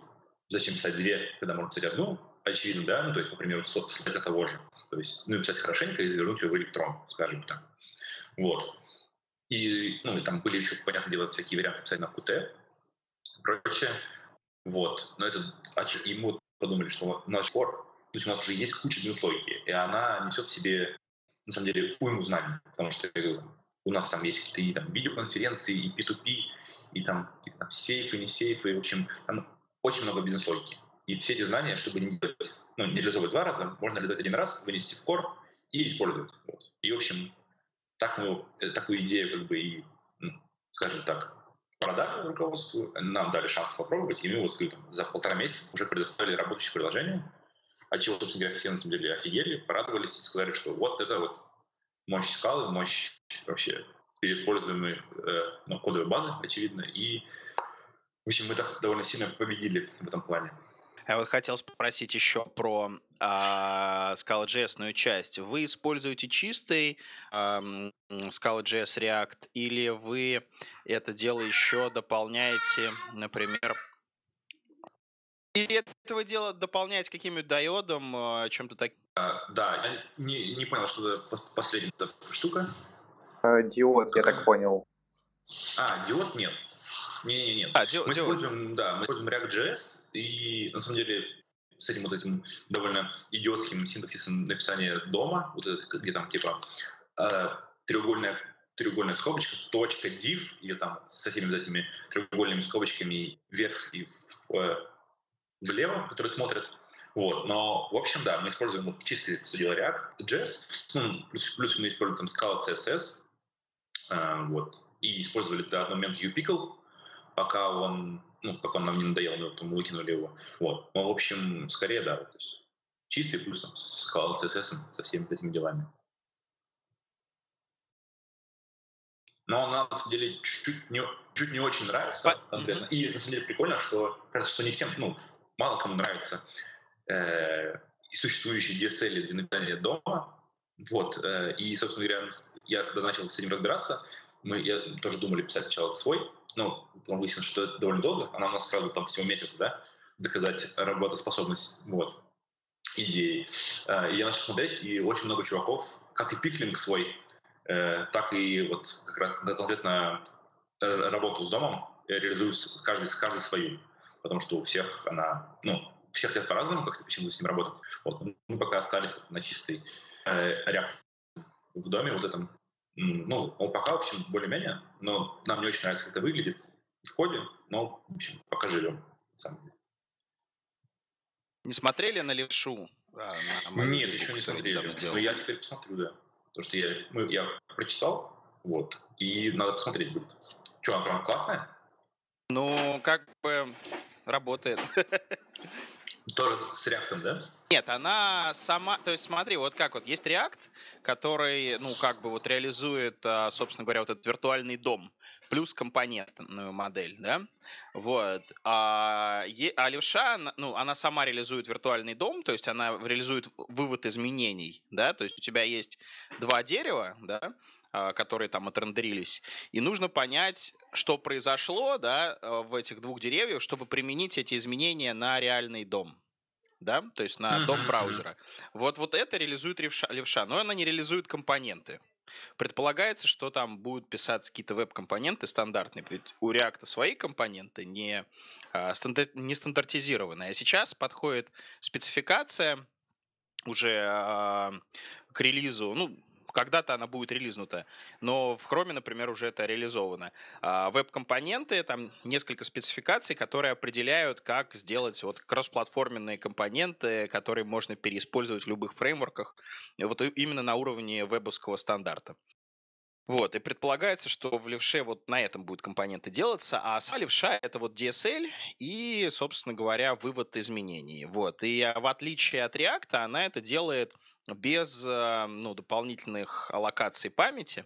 зачем писать две, когда можно писать одну, очевидно, да, ну, то есть, по примеру, слайда того же. То есть, ну, писать хорошенько и завернуть его в электрон, скажем так. Вот. И, ну, и там были еще, понятное дело, всякие варианты писать на Qt прочее. Вот. Но это, и мы подумали, что наш спор, то есть у нас уже есть куча бизнес-логики, и она несет в себе, на самом деле, уйму знаний, потому что у нас там есть какие-то и там, видеоконференции, и P2P, и там, и, там сейфы, не сейфы, в общем, там очень много бизнес-логики. И все эти знания, чтобы не, ну, не реализовывать два раза, можно реализовать один раз, вынести в кор и использовать. Вот. И, в общем, так мы э, такую идею как бы и, ну, скажем так, продали руководству, нам дали шанс попробовать, и мы вот там, за полтора месяца уже предоставили рабочее приложение, от чего, собственно говоря, все на самом деле офигели, порадовались и сказали, что вот это вот мощь скалы, мощь вообще переиспользуемые э, ну, кодовой базы, очевидно, и в общем, мы довольно сильно победили в этом плане. Я вот хотел спросить еще про а, Scala.js часть. Вы используете чистый а, Scala.js React или вы это дело еще дополняете, например, или этого дела дополняете каким-нибудь диодом, а, чем-то таким? А, да, я не, не понял, что это последняя штука. А, диод, я так понял. А, диод нет. Не-не-не. А, мы используем, да, мы используем React.js, и на самом деле с этим вот этим довольно идиотским синтаксисом написания дома, вот это, где там типа э, треугольная треугольная скобочка, точка, div, или там со всеми вот этими треугольными скобочками вверх и в, влево, которые смотрят. Вот, но, в общем, да, мы используем вот чистый, что дело, React.js, ну, плюс, плюс мы используем там Scala CSS, э, вот, и использовали до одного момента uPickle, пока он, ну, пока он нам не надоел, мы потом выкинули его. Вот. Но, в общем, скорее, да, то есть чистый плюс там, с Scala, CSS, со всеми этими делами. Но нам, на самом деле, чуть-чуть не, чуть не очень нравится конкретно. И, на самом деле, прикольно, что кажется, что не всем, ну, мало кому нравится э, существующий DSL для написания дома. Вот. Э, и, собственно говоря, я когда начал с этим разбираться, мы я, тоже думали писать сначала свой, ну, потом выяснилось, что это довольно долго, она у нас сразу там всего месяц, да, доказать работоспособность, вот, идеи. А, и я начал смотреть, и очень много чуваков, как и пиклинг свой, э, так и вот как раз конкретно э, работу с домом реализуют каждый, каждый свою, потому что у всех она, ну, всех лет по-разному, как-то почему с ним работать. Вот мы пока остались на чистой э, ряд в доме, вот этом ну, он пока, в общем, более-менее, но нам не очень нравится, как это выглядит в коде, но, в общем, пока живем, Не смотрели на левшу? А, на Нет, еще не смотрели. Но я теперь посмотрю, да. Потому что я, мы, я прочитал, вот, и надо посмотреть будет. Что, она прям классная? Ну, как бы работает. Тоже с React, да? Нет, она сама, то есть смотри, вот как вот есть React, который, ну, как бы вот реализует, а, собственно говоря, вот этот виртуальный дом, плюс компонентную модель, да, вот. А, а левша, ну, она сама реализует виртуальный дом, то есть она реализует вывод изменений, да, то есть у тебя есть два дерева, да, а, которые там отрендерились. И нужно понять, что произошло да, в этих двух деревьях, чтобы применить эти изменения на реальный дом. Да, то есть на дом браузера. Вот, вот это реализует левша, левша, но она не реализует компоненты. Предполагается, что там будут писаться какие-то веб-компоненты стандартные, ведь у React свои компоненты не, а, стандар, не стандартизированные. А сейчас подходит спецификация уже а, к релизу, ну, когда-то она будет релизнута, но в Chrome, например, уже это реализовано. А веб-компоненты, там несколько спецификаций, которые определяют, как сделать вот кроссплатформенные компоненты, которые можно переиспользовать в любых фреймворках, вот именно на уровне вебовского стандарта. Вот, и предполагается, что в левше вот на этом будут компоненты делаться, а сама левша — это вот DSL и, собственно говоря, вывод изменений. Вот, и в отличие от React, она это делает без э, ну, дополнительных аллокаций памяти.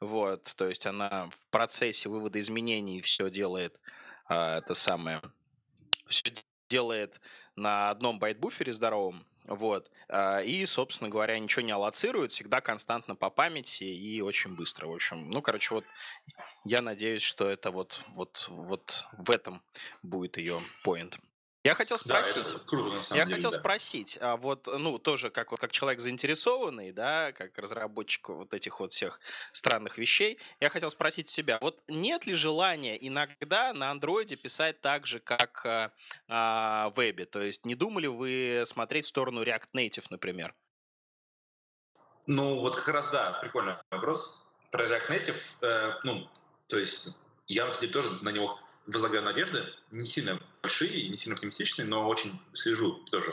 Вот, то есть она в процессе вывода изменений все делает а, это самое, все делает на одном байт-буфере здоровом, вот. А, и, собственно говоря, ничего не аллоцирует, всегда константно по памяти и очень быстро. В общем, ну, короче, вот я надеюсь, что это вот, вот, вот в этом будет ее поинт. Я хотел Да, спросить. это круто, Я деле, хотел да. спросить, а вот, ну, тоже как, как человек заинтересованный, да, как разработчик вот этих вот всех странных вещей, я хотел спросить у себя, вот нет ли желания иногда на андроиде писать так же, как а, а, в вебе? То есть не думали вы смотреть в сторону React Native, например? Ну, вот как раз, да, прикольный вопрос. Про React Native, э, ну, то есть я, на самом деле, тоже на него возлагаю надежды, не сильно большие, не сильно оптимистичные, но очень слежу тоже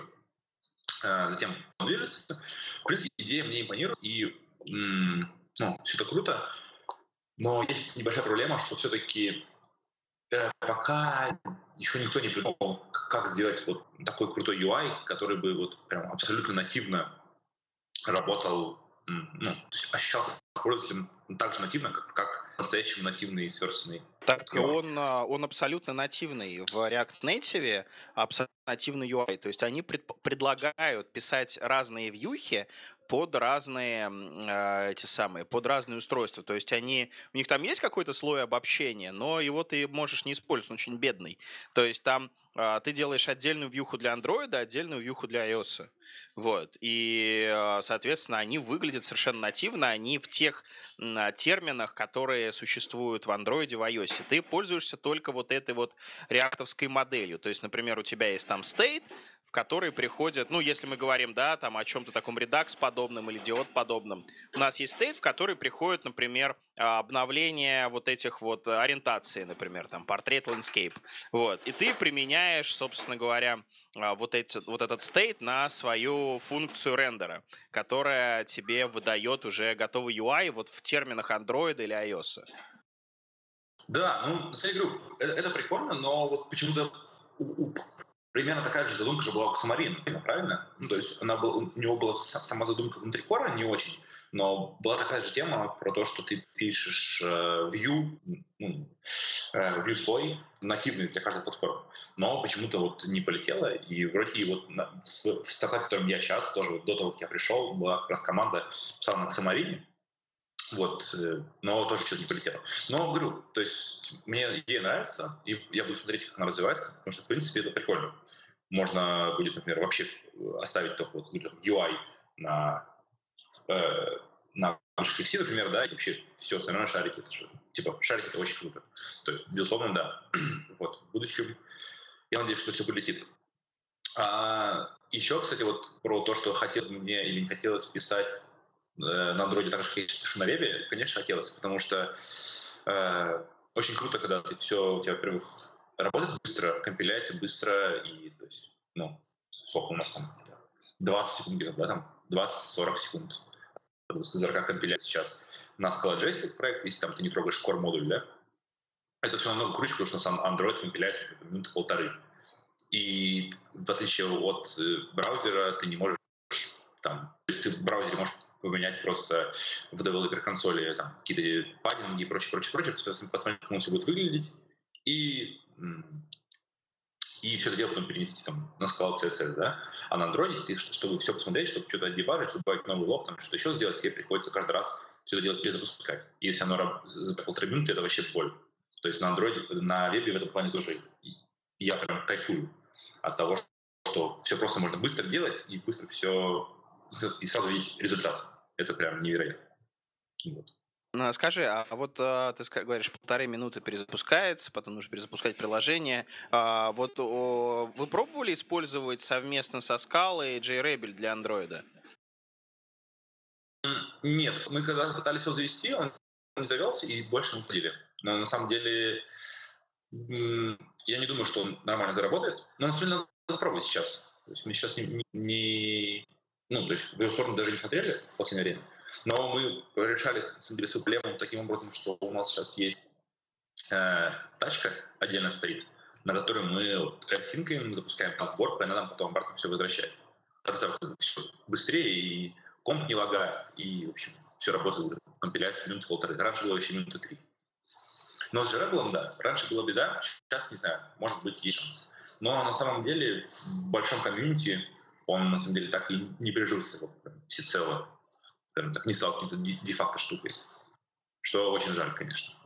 э, за тем, он движется. В принципе, идея мне импонирует, и м, ну, все это круто, но есть небольшая проблема, что все-таки пока еще никто не придумал, как сделать вот такой крутой UI, который бы вот прям абсолютно нативно работал, ну, то есть ощущался пользователем так же нативно, как, как настоящий нативный сверстанный. Так UI. он, а, он абсолютно нативный. В React Native абсолютно нативный UI. То есть они пред- предлагают писать разные вьюхи под разные а, эти самые, под разные устройства. То есть они, у них там есть какой-то слой обобщения, но его ты можешь не использовать, он очень бедный. То есть там а, ты делаешь отдельную вьюху для Android, отдельную вьюху для iOS. Вот. И, соответственно, они выглядят совершенно нативно, они в тех терминах, которые существуют в Android, в iOS. Ты пользуешься только вот этой вот реактовской моделью. То есть, например, у тебя есть там state, в который приходят, ну, если мы говорим, да, там о чем-то таком Redux подобном или диод подобном, у нас есть state, в который приходит, например, обновление вот этих вот ориентаций, например, там, портрет landscape. Вот. И ты применяешь, собственно говоря, а, вот, эти, вот этот state на свою функцию рендера, которая тебе выдает уже готовый UI вот в терминах Android или iOS. Да, ну, деле, говорю, это, это прикольно, но вот почему-то примерно такая же задумка же была у Самарина, правильно? Ну, то есть она был, у него была са- сама задумка внутри кора не очень, но была такая же тема про то, что ты пишешь э, view, ну, э, view слой нативный для каждой платформы, но почему-то вот не полетело, и вроде и вот на, в, в стартапе, в котором я сейчас, тоже вот до того, как я пришел, была как раз команда писала на Самарине, вот, э, но тоже что-то не полетело. Но говорю, то есть мне идея нравится, и я буду смотреть, как она развивается, потому что, в принципе, это прикольно. Можно будет, например, вообще оставить только вот UI на, э, на HFC, например, да, и вообще все остальное шарики. Это же, типа, шарики это очень круто. То есть, безусловно, да. вот, в будущем я надеюсь, что все полетит. А, еще, кстати, вот про то, что хотелось мне или не хотелось писать э, на андроиде так же, как пишу на вебе, конечно, хотелось, потому что э, очень круто, когда ты все, у тебя, во-первых, работает быстро, компиляется быстро, и, то есть, ну, сколько у нас там, 20 секунд да, там, 20-40 секунд с языка компиляции сейчас на Scala.js проект, если там ты не трогаешь core модуль, да, это все намного круче, потому что сам Android компиляется где-то минуты полторы. И в отличие от э, браузера, ты не можешь там, то есть ты в браузере можешь поменять просто в девелопер консоли там какие-то паддинги и прочее, прочее, прочее, посмотреть, как оно все будет выглядеть, и, и все это дело потом перенести там на скал CSS, да, а на андроиде ты, чтобы все посмотреть, чтобы что-то отдебажить, чтобы добавить новый лог, там что-то еще сделать, тебе приходится каждый раз все это дело перезапускать. И если оно за полторы минуты, это вообще боль. То есть на андроиде, на вебе в этом плане тоже я прям кайфую от того, что все просто можно быстро делать и быстро все и сразу видеть результат. Это прям невероятно. Вот. А, Скажи, а вот а, ты говоришь, полторы минуты перезапускается, потом нужно перезапускать приложение. А, Вот вы пробовали использовать совместно со Scala и JRebel для? М, Нет, мы когда пытались его завести, он не завелся и больше не ходили. Но на самом деле я не думаю, что он нормально заработает. Но на самом деле надо попробовать сейчас. То есть мы сейчас не- не- ну, то есть в его сторону даже не смотрели в последнее время. Но мы решали, на самом деле, свою проблему таким образом, что у нас сейчас есть э, тачка отдельно стоит, на которой мы вот синкаем, запускаем на сборку, и она нам потом обратно все возвращает. Это все быстрее, и комп не лагает, и, в общем, все работает компиляция минуты полторы. Раньше было вообще минуты три. Но с Jirablом, да, раньше была беда, сейчас не знаю, может быть, есть шанс. Но на самом деле в большом комьюнити он на самом деле так и не прижился всецело, скажем так, не стал какой-то де- де-факто штукой. Что очень жаль, конечно.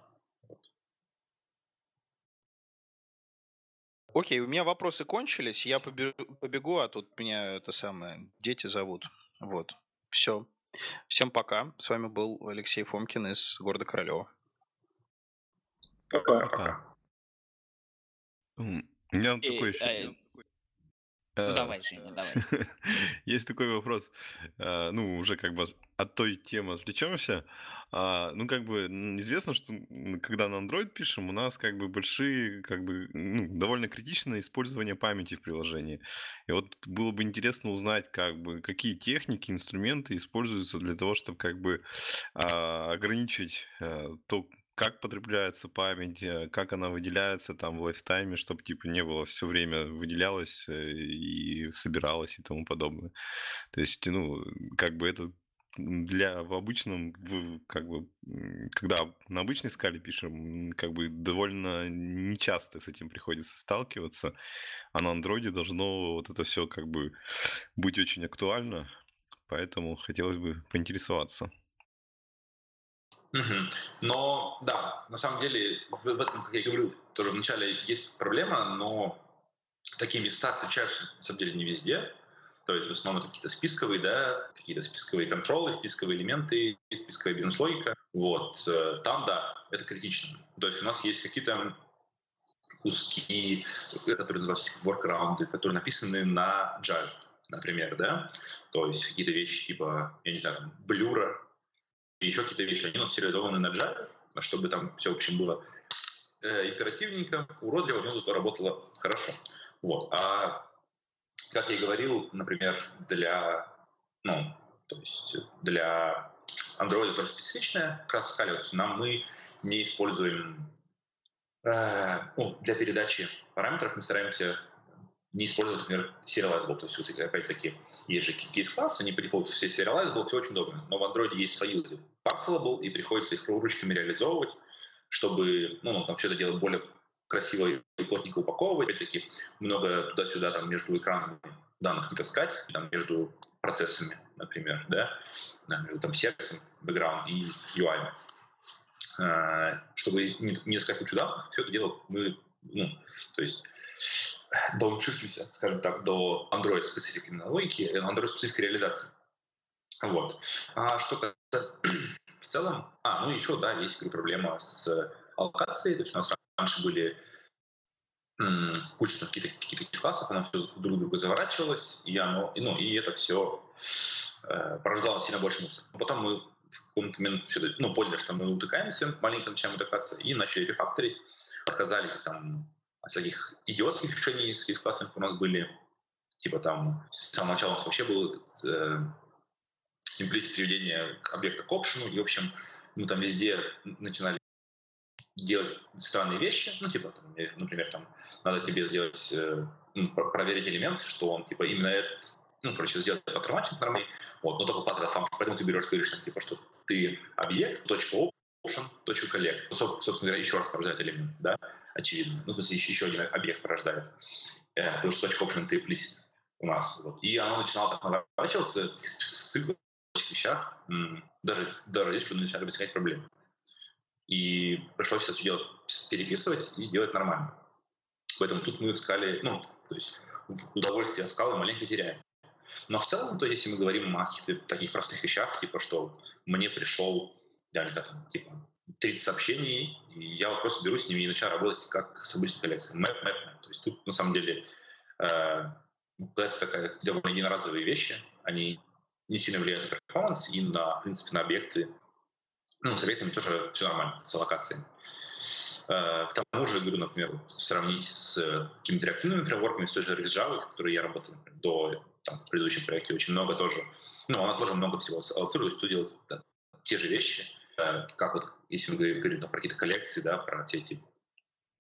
Окей, у меня вопросы кончились, я побегу, а тут меня это самое, дети зовут. Вот, все. Всем пока. С вами был Алексей Фомкин из города Королева. Пока. Пока. У меня еще... э, Ну давай, Женя, давай. Есть такой вопрос. А, Ну, уже как бы от той темы отвлечемся. А, Ну, как бы известно, что когда на Android пишем, у нас как бы большие, как бы ну, довольно критичное использование памяти в приложении. И вот было бы интересно узнать, как бы какие техники, инструменты используются для того, чтобы как бы а, ограничить а, то, как потребляется память, э, как она выделяется там в лайфтайме, чтобы типа не было все время выделялось э, и собиралось и тому подобное. То есть, ну, как бы это для в обычном, в, как бы, когда на обычной скале пишем, как бы довольно нечасто с этим приходится сталкиваться, а на андроиде должно вот это все как бы быть очень актуально, поэтому хотелось бы поинтересоваться. Но да, на самом деле в, в этом, как я говорил, тоже вначале есть проблема, но такие места встречаются на самом деле не везде. То есть в основном какие-то списковые, да, какие-то списковые контролы, списковые элементы, списковая бизнес-логика. Вот. э, Там, да, это критично. То есть у нас есть какие-то куски, которые называются workaround, которые написаны на Java, например, да. То есть какие-то вещи типа, я не знаю, блюра, и еще какие-то вещи, они у нас сериализованы на Java, чтобы там все, в общем, было э, императивненько, уродливо, но работало хорошо. Вот. А как я и говорил, например, для, ну, то есть для Android тоже специфичная, как скаливать, нам мы не используем, э, ну, для передачи параметров мы стараемся не использовать, например, serializable. То есть, вот, опять-таки, есть же кейс-классы, они дефолту все serializable, все очень удобно. Но в Android есть свои parcelable, и приходится их ручками реализовывать, чтобы ну, там все это делать более красиво и плотненько упаковывать. Опять-таки, много туда-сюда там между экранами данных не таскать, там между процессами, например, да, между там сервисом, background и UI. А, чтобы не, не искать кучу данных, все это дело мы, ну, то есть дауншифтимся, скажем так, до Android специфик именно логики, Android специфик реализации. Вот. А что касается в целом, а, ну еще, да, есть проблема с аллокацией, то есть у нас раньше были м, куча каких-то каких классов, оно все друг друга заворачивалось, и, оно, и, ну, и это все э, порождало сильно больше мусора. Потом мы в какой-то момент все, ну, поняли, что мы утыкаемся, маленько начинаем утыкаться, и начали рефакторить, отказались там всяких идиотских решений с кейс-классами у нас были, типа там с самого начала у нас вообще был этот, э, implicit приведение объекта к option 'у, и, в общем, мы там везде начинали делать странные вещи, ну, типа, например, там, надо тебе сделать, э, ну, проверить элемент, что он, типа, именно этот, ну, короче, сделать pattern matching нормальный, вот, но только паттерн сам, поэтому ты берешь, говоришь, там, типа, что ты объект, точка option, точка collect, собственно говоря, еще раз порождает элемент, да, очевидно, ну, то есть еще, еще один объект порождает, э, потому что точка option implicit у нас, вот, и оно начинало так наворачиваться, цикл вещах, даже, даже здесь начали возникать проблемы. И пришлось все делать, переписывать и делать нормально. Поэтому тут мы в скале, ну, то есть удовольствие от скалы маленько теряем. Но в целом, то есть, если мы говорим о каких-то таких простых вещах, типа, что мне пришел, я не знаю, там, типа, 30 сообщений, и я вот просто беру с ними и начинаю работать как с обычной коллекцией. Map, map, map. То есть тут, на самом деле, э, это такая довольно единоразовые вещи, они не сильно влияют на перформанс и на, в принципе, на объекты. Ну, с объектами тоже все нормально, с аллокацией. Э, к тому же, говорю, например, сравнить с какими-то реактивными фреймворками, с той же Java, в которой я работал например, до, там, в предыдущем проекте, очень много тоже, ну, она тоже много всего аллоцирует, что делает да, те же вещи, э, как вот, если мы говорим, говорим там, про какие-то коллекции, да, про все эти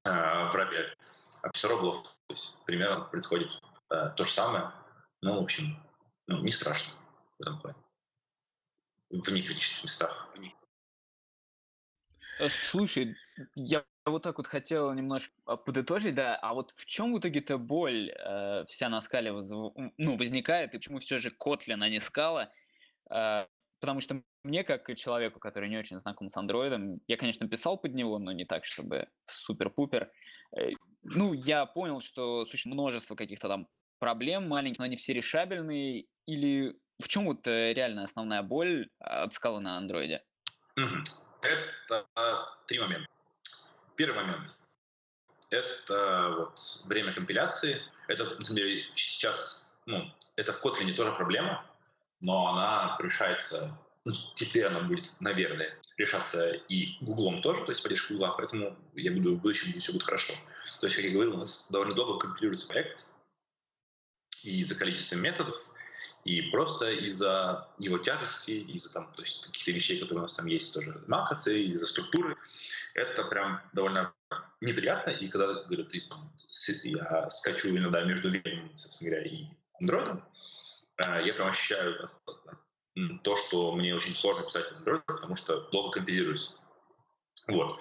э, в рабе обсероблов, то есть примерно происходит э, то же самое, но, в общем, ну, не страшно в этом плане. В некритичных местах. Э, слушай, я вот так вот хотел немножко подытожить, да, а вот в чем в итоге-то боль э, вся на скале воз, ну, возникает, и почему все же Kotlin, а не скала? Э, потому что мне, как человеку, который не очень знаком с андроидом, я, конечно, писал под него, но не так, чтобы супер-пупер. Э, ну, я понял, что существует множество каких-то там проблем маленьких, но они все решабельные, или в чем вот э, реально основная боль от скалы на андроиде? Это три момента. Первый момент — это вот время компиляции. Это, на самом деле, сейчас, ну, это в Kotlin тоже проблема, но она решается, ну, теперь она будет, наверное, решаться и Гуглом тоже, то есть поддержка Гугла, поэтому я буду в будущем, все будет хорошо. То есть, как я говорил, у нас довольно долго компилируется проект, и из-за количества методов, и просто из-за его тяжести, из-за там, то есть каких-то вещей, которые у нас там есть тоже макросы, из-за структуры, это прям довольно неприятно. И когда, говорю, ты, я скачу иногда между Vim, собственно говоря, и Android, э, я прям ощущаю то, что мне очень сложно писать на Android, потому что долго компилируюсь. Вот.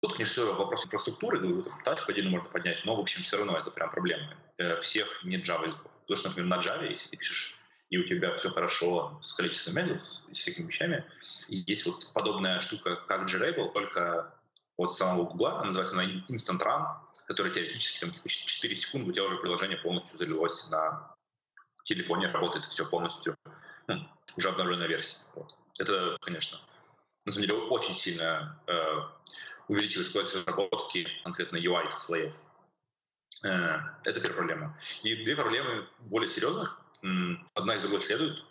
Тут, конечно, вопрос инфраструктуры, тач отдельно можно поднять, но, в общем, все равно это прям проблема э, всех не Java языков. Потому что, например, на Java, если ты пишешь, и у тебя все хорошо с количеством методов, с всякими вещами, есть вот подобная штука, как JRable, только от самого Google, она называется она Instant Run, который теоретически там, типа, 4 секунды у тебя уже приложение полностью залилось на телефоне, работает все полностью, ну, уже обновленная версия. Вот. Это, конечно, на самом деле очень сильно э, увеличивает скорость разработки конкретно UI слоев. Э, это первая проблема. И две проблемы более серьезных. Одна из другой следует.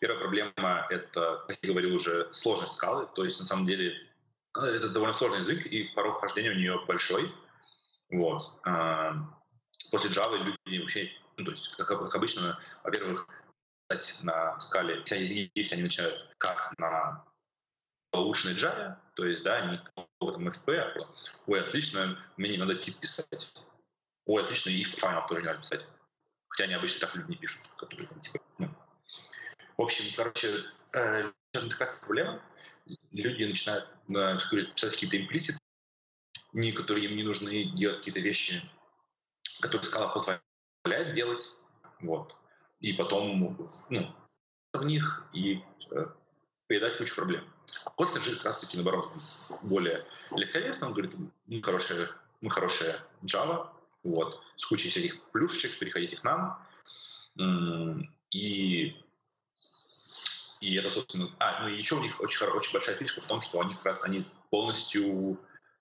Первая проблема — это, как я говорил уже, сложность скалы. То есть, на самом деле, э, это довольно сложный язык, и порог вхождения у нее большой. Вот. Э, после Java люди вообще, ну, то есть, как, как обычно, во-первых, на скале, если они начинают как на улучшенной Java, то есть, да, не там FP, а ой, отлично, мне не надо тип писать. Ой, отлично, и файл тоже не надо писать. Хотя они обычно так люди не пишут, которые типа, ну. В общем, короче, э, такая проблема. Люди начинают э, писать какие-то имплиситы, которые им не нужны, делать какие-то вещи, которые скала позволяет делать. Вот. И потом ну, в них и э, поедать кучу проблем. Kotlin же как раз-таки, наоборот, более легковесно. Он говорит, мы хорошая, мы хорошая Java, вот, с кучей всяких плюшечек, переходите к нам. И, и это, собственно... А, ну и еще у них очень, очень большая фишка в том, что они как раз они полностью,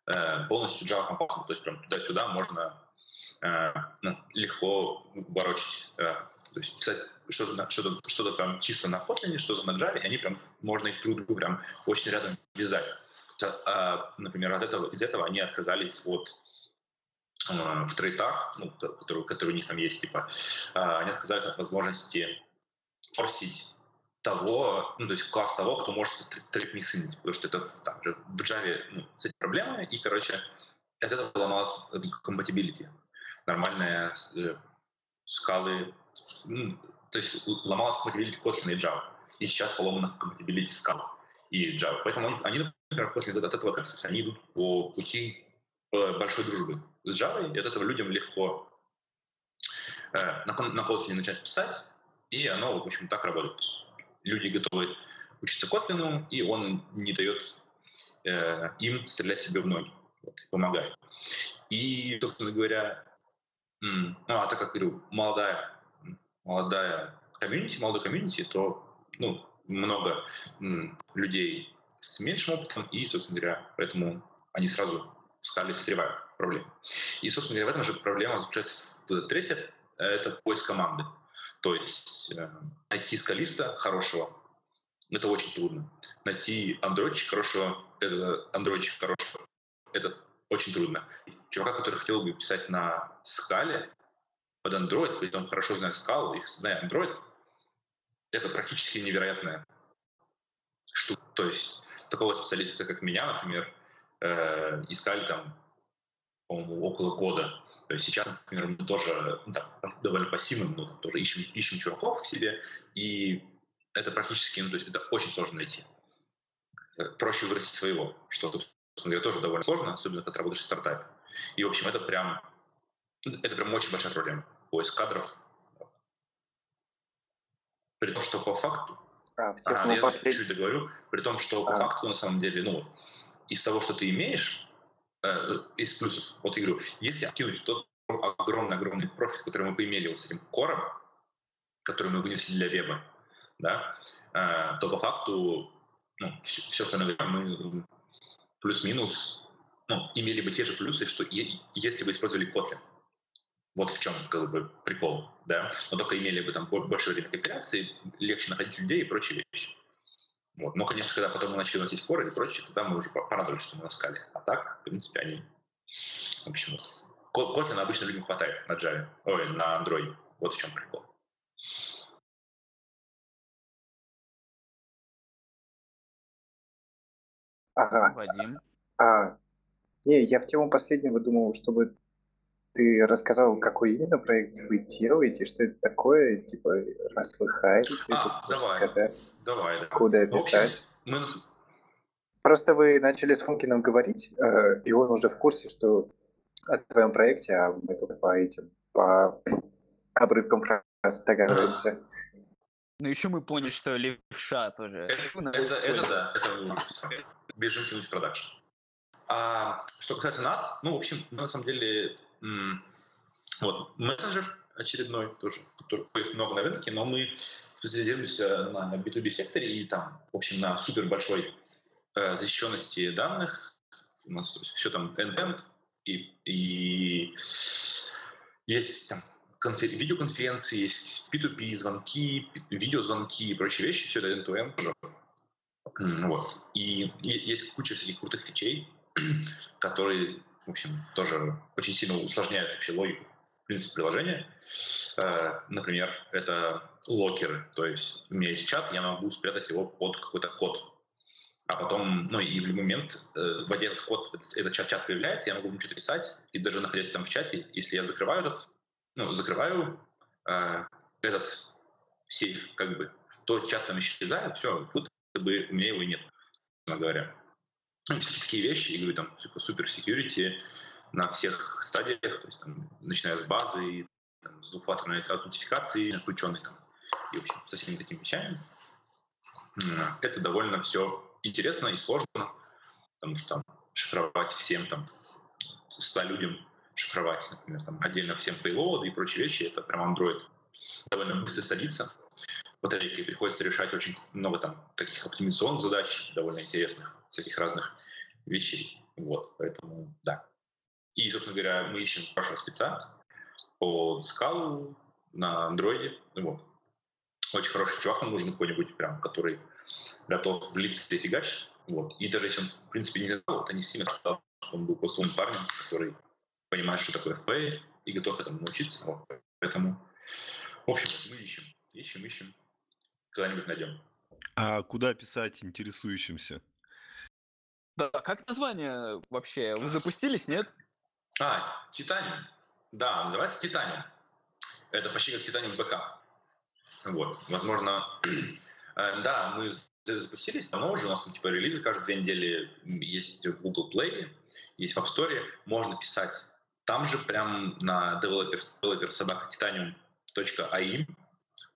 э, полностью Java компактны, то есть прям туда-сюда можно э, ну, легко ворочить э, то есть писать что-то, что-то, что-то прям чисто на Kotlin, что-то на Java, и они прям, можно их друг другу прям очень рядом вязать. А, например, от этого, из этого они отказались от а, в трейтах, ну, которые, которые у них там есть, типа, а, они отказались от возможности форсить того, ну, то есть класс того, кто может трейт миксинить, потому что это там, в Java ну, с этим проблемы, и, короче, от этого ломалась compatibility. Нормальная э, скалы то есть ломалась compatibility Kotlin и Java. И сейчас поломана compatibility Scala и Java. Поэтому они, например, Kotlin от этого отказываются. Они идут по пути э, большой дружбы с Java, и от этого людям легко э, на, на Kotlin начать писать, и оно, в общем, так работает. Люди готовы учиться Kotlin, и он не дает э, им стрелять себе в ноги, вот, помогает. И, собственно говоря, ну, а так как говорю, молодая молодая комьюнити, молодой комьюнити, то ну, много людей с меньшим опытом, и, собственно говоря, поэтому они сразу в скале встревают в проблему. И, собственно говоря, в этом же проблема заключается. Третье — это поиск команды. То есть э, найти скалиста хорошего — это очень трудно. Найти андроидчик хорошего, это андроидчик хорошего, это очень трудно. Чувака, который хотел бы писать на скале, под Android, при этом хорошо зная скалу, их зная Android, это практически невероятная штука. То есть такого специалиста, как меня, например, э, искали там, около года. То есть сейчас, например, мы тоже ну, довольно пассивно, но тоже ищем, ищем чуваков к себе, и это практически, ну, то есть это очень сложно найти. Э, проще вырастить своего, что, собственно говоря, тоже довольно сложно, особенно когда работаешь в стартапе. И, в общем, это прям это прям очень большая проблема. Поиск кадров. При том, что по факту... А, в а, я послед... чуть договорю. При том, что а. по факту, на самом деле, ну, из того, что ты имеешь, э, из плюсов, вот я говорю, если откинуть тот огромный-огромный профит, который мы поимели вот с этим кором, который мы вынесли для веба, да, э, то по факту ну, все, все остальное мы плюс-минус ну, имели бы те же плюсы, что и, если бы использовали Kotlin. Вот в чем как бы прикол, да. Но только имели бы там больше время компиляции, легче находить людей и прочие вещи. Вот. Но, конечно, когда потом мы начали носить коры и прочее, тогда мы уже порадовались, что мы наскали. А так, в принципе, они... В общем, Kotlin обычно людям хватает на Java, ой, на Android. Вот в чем прикол. Ага. Вадим. А, не, я в тему последнего думал, чтобы ты рассказал, какой именно проект вы делаете, что это такое, типа, раз вы хайрите, а, давай, сказать, давай, да. куда В общем, писать. мы... Просто вы начали с Функиным говорить, э, и он уже в курсе, что о твоем проекте, а мы только по этим, по обрывкам фраз договариваемся. Ну еще мы поняли, что левша тоже. Это, Ну, это, это да, это. Бежим кинуть продакшн. А что касается нас, ну, в общем, мы на самом деле вот, мессенджер очередной тоже, который ходит много на рынке, но мы специализируемся на B2B секторе и там, в общем, на супер большой э, защищенности данных. У нас то есть, все там end-to-end, и, и есть там конфер- видеоконференции, есть P2P, звонки, видеозвонки и прочие вещи, все это end-to-end тоже. Вот. И, и есть куча всяких крутых фичей, которые, в общем, тоже очень сильно усложняют вообще логику, в принципе, приложения. Э, Например, это локеры. То есть у меня есть чат, я могу спрятать его под какой-то код. А потом, ну и в любой момент, э, вводя этот код, этот чат-чат появляется, я могу ему что-то писать, и даже находясь там в чате, если я закрываю этот, ну, закрываю э, этот сейф, как бы, то чат там исчезает, все, как бы у меня его нет, говоря. Ну, всякие такие вещи, и говорю, там, типа, супер security на всех стадиях, то есть, там, начиная с базы, там, с двухфакторной аутентификации, включенной там, и, в общем, со всеми такими вещами. Это довольно все интересно и сложно, потому что там шифровать всем там 100 людям шифровать, например, там, отдельно всем payload и прочие вещи, это прям Android довольно быстро садится. Батарейкой приходится решать очень много там таких оптимизационных задач, довольно интересных, всяких разных вещей. Вот, поэтому, да. И, собственно говоря, мы ищем вашего спеца по скалу на андроиде. Вот. Очень хороший чувак нам нужен какой-нибудь, прям, который готов влиться и фигачить. Вот. И даже если он, в принципе, не знал, это не сильно сказал, что он был просто умным парнем, который понимает, что такое FPA и готов этому научиться. Вот. Поэтому, в общем, мы ищем, ищем, ищем, когда-нибудь найдем. А куда писать интересующимся? Да, как название вообще? Вы запустились, нет? А, Титаниум. Да, называется Титаниум. Это почти как Титаниум БК. Вот, возможно, э, да, мы за- запустились давно уже, у нас там типа релизы каждые две недели есть в Google Play, есть в App Store, можно писать там же прям на developers, developer собака titanium.ai.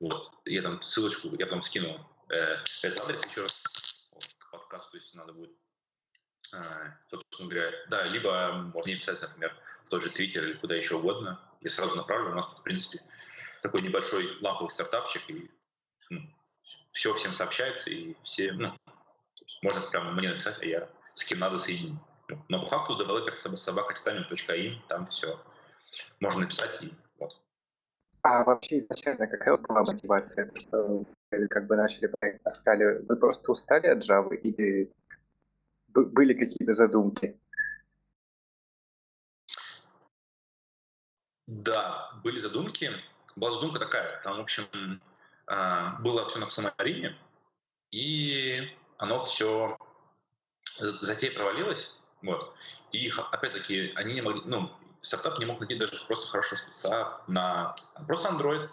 Вот, я там ссылочку, я потом скину э, этот адрес еще раз вот, к подкасту, если надо будет. Э, собственно говоря, да, либо можно мне писать, например, в тот же Твиттер или куда еще угодно. Я сразу направлю. У нас тут, в принципе, такой небольшой ламповый стартапчик, и все всем сообщается, и все, ну, можно прямо мне написать, а я с кем надо соединить. Но по факту developer собака там все можно написать, и. А вообще изначально какая была мотивация, то, что вы как бы начали проект на скале? Вы просто устали от Java или были какие-то задумки? Да, были задумки. Была задумка такая. Там, в общем, а, было все на Ксамарине, и оно все затея провалилась. Вот. И опять-таки они не могли, ну, стартап не мог найти даже просто хорошего спеца на просто Android.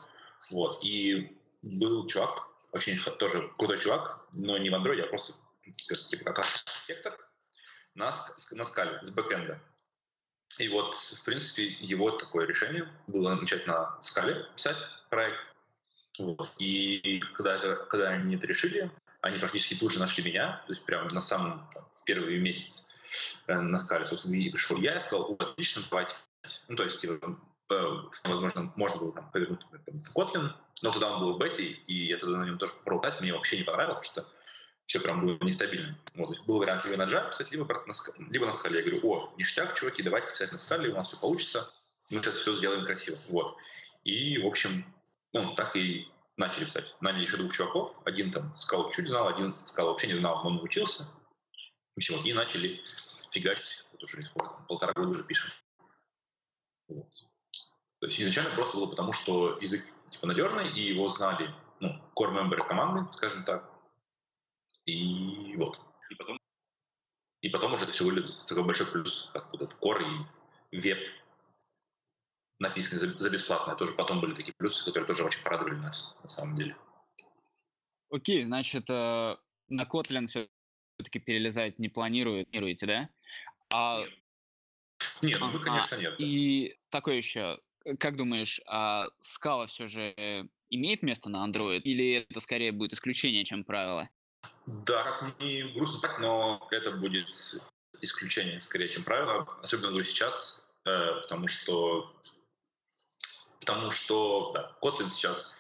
Вот. И был чувак, очень тоже крутой чувак, но не в Android, а просто типа, как архитектор на, на скале с бэкэнда. И вот, в принципе, его такое решение было начать на скале писать проект. Вот. И когда, когда они это решили, они практически тут же нашли меня, то есть прямо на самом, там, в первый месяц. Э, на скале, собственно, и пришел я и сказал, отлично, давайте. Ну, то есть, типа, э, возможно, можно было там повернуть в Kotlin, но тогда он был в бете, и я тогда на нем тоже попробовал мне вообще не понравилось, что все прям было нестабильно. Вот. Был вариант либо на Java либо на, либо на скале. Я говорю, о, ништяк, чуваки, давайте писать на скале, у нас все получится, мы сейчас все сделаем красиво. Вот. И, в общем, ну, так и начали писать. Наняли еще двух чуваков, один там скал чуть знал, один скал вообще не знал, но он научился. Общем, и начали фигачить, вот уже полтора года уже пишем. Вот. То есть изначально просто было потому, что язык типа надежный, и его знали, ну, core member команды, скажем так. И вот. И потом, и потом уже это все выглядит такой большой плюс, как вот этот core и веб написанный за, за бесплатно. Тоже потом были такие плюсы, которые тоже очень порадовали нас, на самом деле. Окей, значит, э, на Kotlin все-таки перелезать не планируете, да? А... Нет, ну, вы, конечно, нет. Да. И такое еще, как думаешь, а скала все же имеет место на Android, или это скорее будет исключение, чем правило? Да, как не грустно так, но это будет исключение скорее, чем правило. Особенно говорю сейчас, э, потому что потому что да, Kotlin сейчас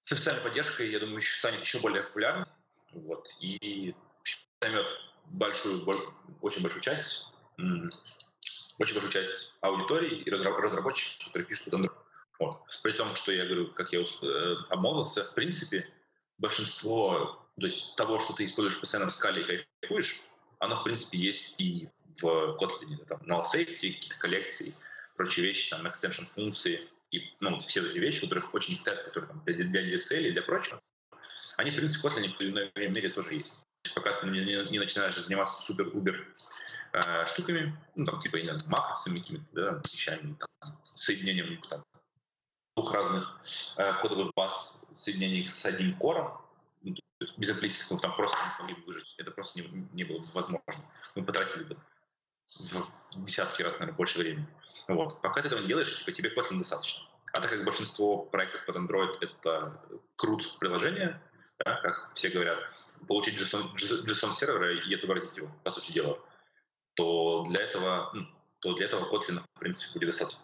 с официальной поддержкой, я думаю, еще станет еще более популярным. Вот, и займет большую, очень большую часть, очень большую часть аудитории и разработчиков, которые пишут Android. Вот. При том, что я говорю, как я э, обмолвился, в принципе, большинство то есть, того, что ты используешь постоянно в скале и кайфуешь, оно, в принципе, есть и в Kotlin. Там, null safety, какие-то коллекции, прочие вещи, там, extension функции и ну, все эти вещи, которых очень не которые там, для, для DSL и для прочего, они, в принципе, в Kotlin в той или мере тоже есть. Пока ты не, не, не начинаешь заниматься супер-убер э, штуками, ну, там, типа, не макросами, какими-то, да, вещами, там, соединением там, двух разных э, кодовых баз, соединения их с одним кором, ну, без имплиситов мы там просто не смогли бы выжить. Это просто не, не было бы возможно. Мы потратили бы в десятки раз, наверное, больше времени. Вот. Пока ты этого не делаешь, типа, тебе Kotlin достаточно. А так как большинство проектов под Android — это крут приложение, да, как все говорят, получить JSON, JSON сервера и отобразить его, по сути дела, то для этого, ну, то для этого Kotlin, в принципе, будет достаточно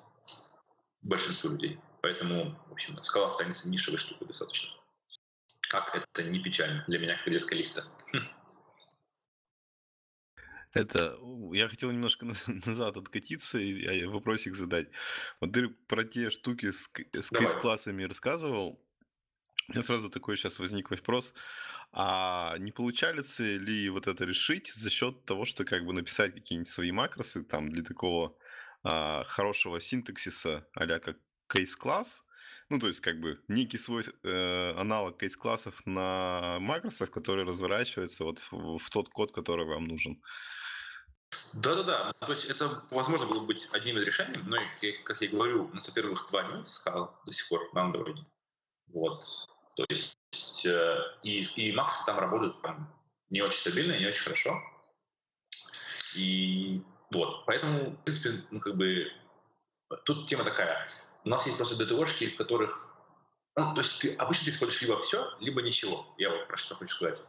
большинству людей. Поэтому, в общем, скала останется нишевой штукой достаточно. Как это не печально для меня, как для скалиста. Хм. Это, я хотел немножко назад откатиться и вопросик задать. Вот ты про те штуки с, с кейс-классами рассказывал. У меня сразу такой сейчас возник вопрос. А не получается ли вот это решить за счет того, что как бы написать какие-нибудь свои макросы там для такого а, хорошего синтаксиса, а как кейс-класс, ну, то есть, как бы, некий свой э, аналог кейс-классов на макросах, который разворачивается вот в, в тот код, который вам нужен. Да-да-да, то есть это, возможно, было быть одним из решений, но, как я говорю, у нас, во-первых, два месяца сказал до сих пор на Android. Вот. То есть э, и, и макросы там работают там, не очень стабильно и не очень хорошо. И вот, поэтому, в принципе, ну, как бы, тут тема такая. У нас есть просто ДТОшки, в которых ну, то есть ты обычно ты используешь либо все, либо ничего. Я вот про что хочу сказать.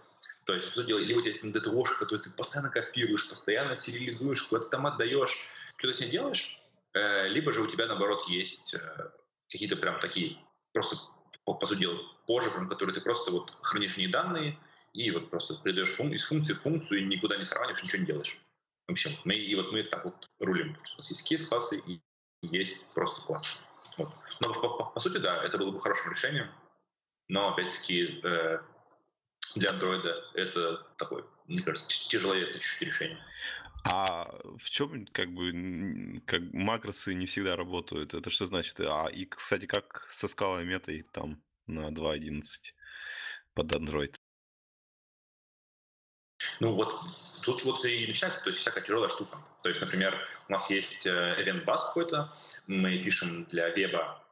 То есть, что делать, либо у тебя есть ДТОшка, которую ты постоянно копируешь, постоянно сериализуешь, куда-то там отдаешь, что-то с ней делаешь, э, либо же у тебя, наоборот, есть э, какие-то прям такие, просто, по, по сути дела, позже, прям, которые ты просто вот хранишь не данные, и вот просто передаешь фун- из функции в функцию, и никуда не сравниваешь, ничего не делаешь. В общем, мы, и вот мы так вот рулим. У нас есть кейс-классы и есть просто классы. Вот. Но по, по, по сути, да, это было бы хорошим решением, но опять-таки э, для андроида это такое, мне кажется, тяжеловесное чуть-чуть решение. А в чем как бы как макросы не всегда работают? Это что значит? А и, кстати, как со скалой метой там на 2.11 под Android? Ну вот тут вот и начинается, то есть всякая тяжелая штука. То есть, например, у нас есть э, event bus какой-то, мы пишем для веба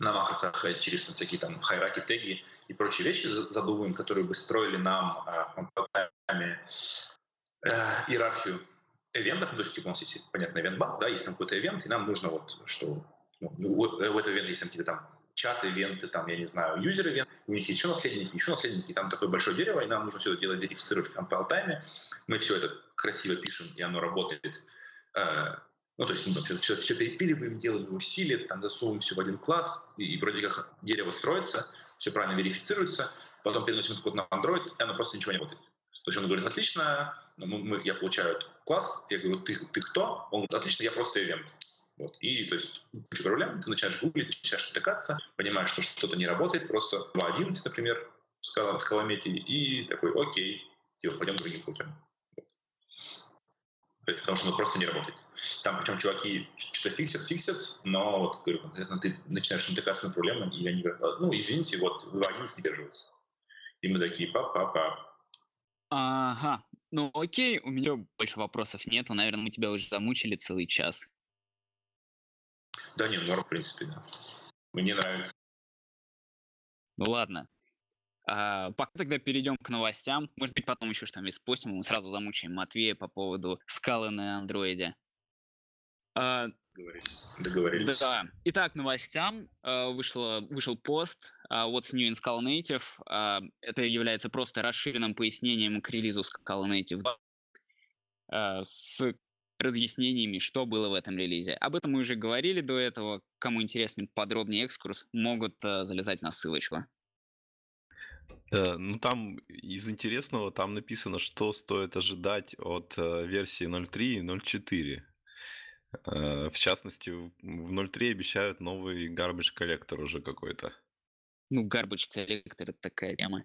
на макросах э, через всякие там хайраки, теги и прочие вещи задумываем, которые бы строили нам э, э, иерархию ивентов, ну, то есть типа, у нас есть, понятно, bus, да, есть там какой-то ивент, и нам нужно вот, что ну, в, в этот ивент есть там какие-то там чат-ивенты, там, я не знаю, юзер-ивент, у них есть еще наследники, еще наследники, там такое большое дерево, и нам нужно все это делать, верифицировать в compile-тайме. Мы все это красиво пишем, и оно работает. Э, ну, то есть мы там все, все, все перепиливаем, делаем силе, там засовываем все в один класс, и, и вроде как дерево строится, все правильно верифицируется, потом переносим этот код на Android, и оно просто ничего не работает. То есть он говорит, отлично, мы, мы, я получаю класс, я говорю, ты, ты кто? Он говорит, отлично, я просто ивент. Вот. И то есть кучу проблем, ты начинаешь гуглить, начинаешь натыкаться, понимаешь, что что-то не работает, просто 2.11, например, в скаломете, и такой, окей, типа, пойдем другим путем. Потому что оно просто не работает. Там причем чуваки что-то фиксят, фиксят, но вот, говорю, конкретно ты начинаешь натыкаться на проблемы, и они говорят, «А, ну, извините, вот 2.11 не держится. И мы такие, пап-пап-пап. Ага, ну окей, у меня больше вопросов нету, наверное, мы тебя уже замучили целый час. Да нет, норм, в принципе, да. Мне нравится. Ну ладно. А, пока тогда перейдем к новостям. Может быть, потом еще что-нибудь спустим, мы сразу замучаем Матвея по поводу скалы на андроиде. А, Договорились. Договорились. Да. Итак, новостям а, вышло, вышел пост What's New in Scala Native. А, это является просто расширенным пояснением к релизу Scala Native 2 а, с разъяснениями, что было в этом релизе. Об этом мы уже говорили до этого. Кому интересен подробнее экскурс, могут залезать на ссылочку. Э, ну, там из интересного, там написано, что стоит ожидать от э, версии 0.3 и 0.4. Э, в частности, в 0.3 обещают новый garbage коллектор уже какой-то. Ну, garbage коллектор — это такая тема.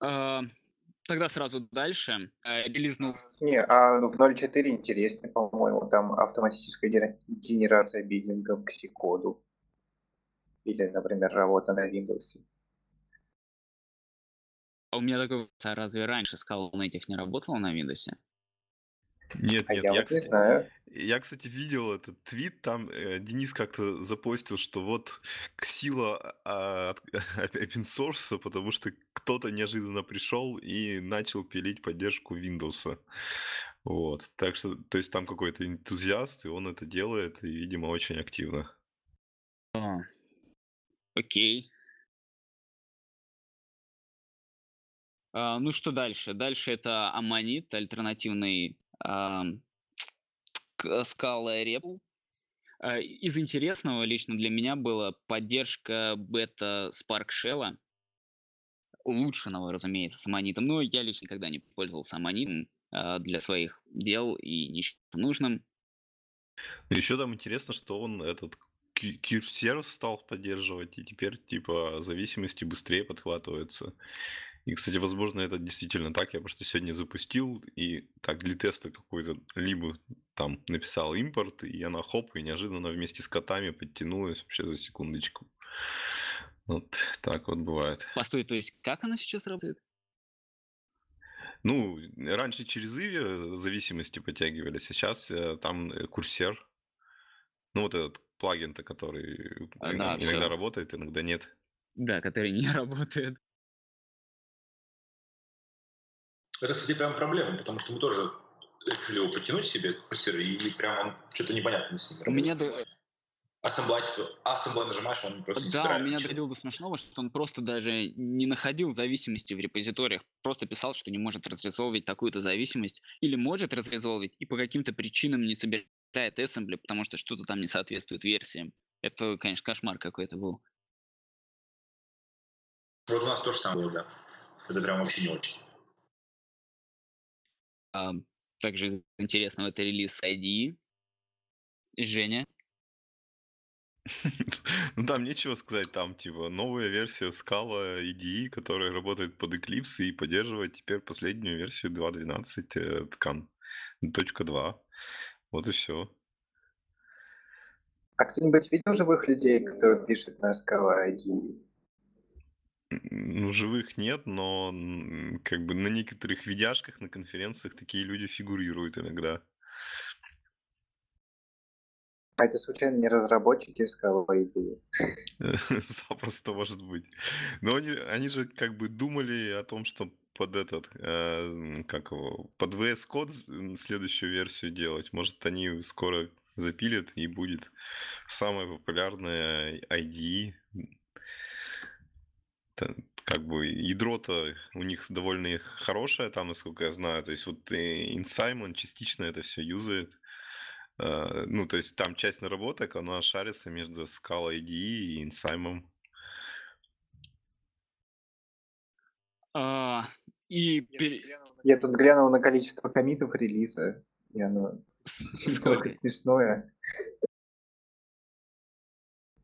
А, Тогда сразу дальше. Релизнул... Не, а в 0.4 интереснее, по-моему, там автоматическая генерация биддингов к C-коду. Или, например, работа на Windows. А у меня такой вопрос, а разве раньше Scala Native не работала на Windows? Нет, А нет, я я, вот не кстати, знаю. я, кстати, видел этот твит, там э, Денис как-то запостил, что вот сила от open source, потому что кто-то неожиданно пришел и начал пилить поддержку Windows. Вот, так что, то есть там какой-то энтузиаст, и он это делает, и, видимо, очень активно. А, окей. А, ну что дальше? Дальше это Аммонит, альтернативный ам, к- Scala Rebel. А, Из интересного лично для меня была поддержка бета Spark улучшенного, разумеется, с Аммонитом. Но я лично никогда не пользовался Аммонитом а, для своих дел и не считал нужным. Еще там интересно, что он этот Q-серв стал поддерживать, и теперь, типа, зависимости быстрее подхватываются. И, кстати, возможно, это действительно так. Я просто сегодня запустил, и так для теста какой-то либо там написал импорт, и она хоп, и неожиданно вместе с котами подтянулась вообще за секундочку. Вот так вот бывает. Постой, то есть как она сейчас работает? Ну, раньше через Иви зависимости подтягивались, а сейчас э, там э, курсер. Ну, вот этот плагин-то, который А, да, иногда работает, иногда нет. Да, который не работает. Это, кстати, прям проблема, потому что мы тоже решили его подтянуть себе, курсер, и прям он что-то непонятно с ним У меня до- Ассемблай, типа, ассемблай нажимаешь, он просто не Да, у меня ничего. доходило до смешного, что он просто даже не находил зависимости в репозиториях. Просто писал, что не может разрезолвить такую-то зависимость. Или может разрезолвить, и по каким-то причинам не собирает ассембли, потому что что-то там не соответствует версиям. Это, конечно, кошмар какой-то был. Вот у нас то же самое было, да. Это прям вообще не очень. Также из интересного это релиз IDE. Женя. Ну, там нечего сказать, там, типа, новая версия Scala IDE, которая работает под Eclipse и поддерживает теперь последнюю версию 2.12, э, ткан, точка 2. Вот и все. А кто-нибудь видел живых людей, кто пишет на Scala ID? Ну, живых нет, но м, как бы на некоторых видяшках, на конференциях такие люди фигурируют иногда. А это случайно не разработчики Scala ID? Запросто может быть. Но они, они же как бы думали о том, что под этот, э, как его, под VS Code следующую версию делать. Может, они скоро запилят, и будет самая популярная IDE. Как бы ядро-то у них довольно хорошее там, насколько я знаю. То есть вот InSimon частично это все юзает. А, ну, то есть там часть наработок, она шарится между Scala IDE и InSimon. А, и Я тут глянул на количество комитов релиза, и оно сколько смешное.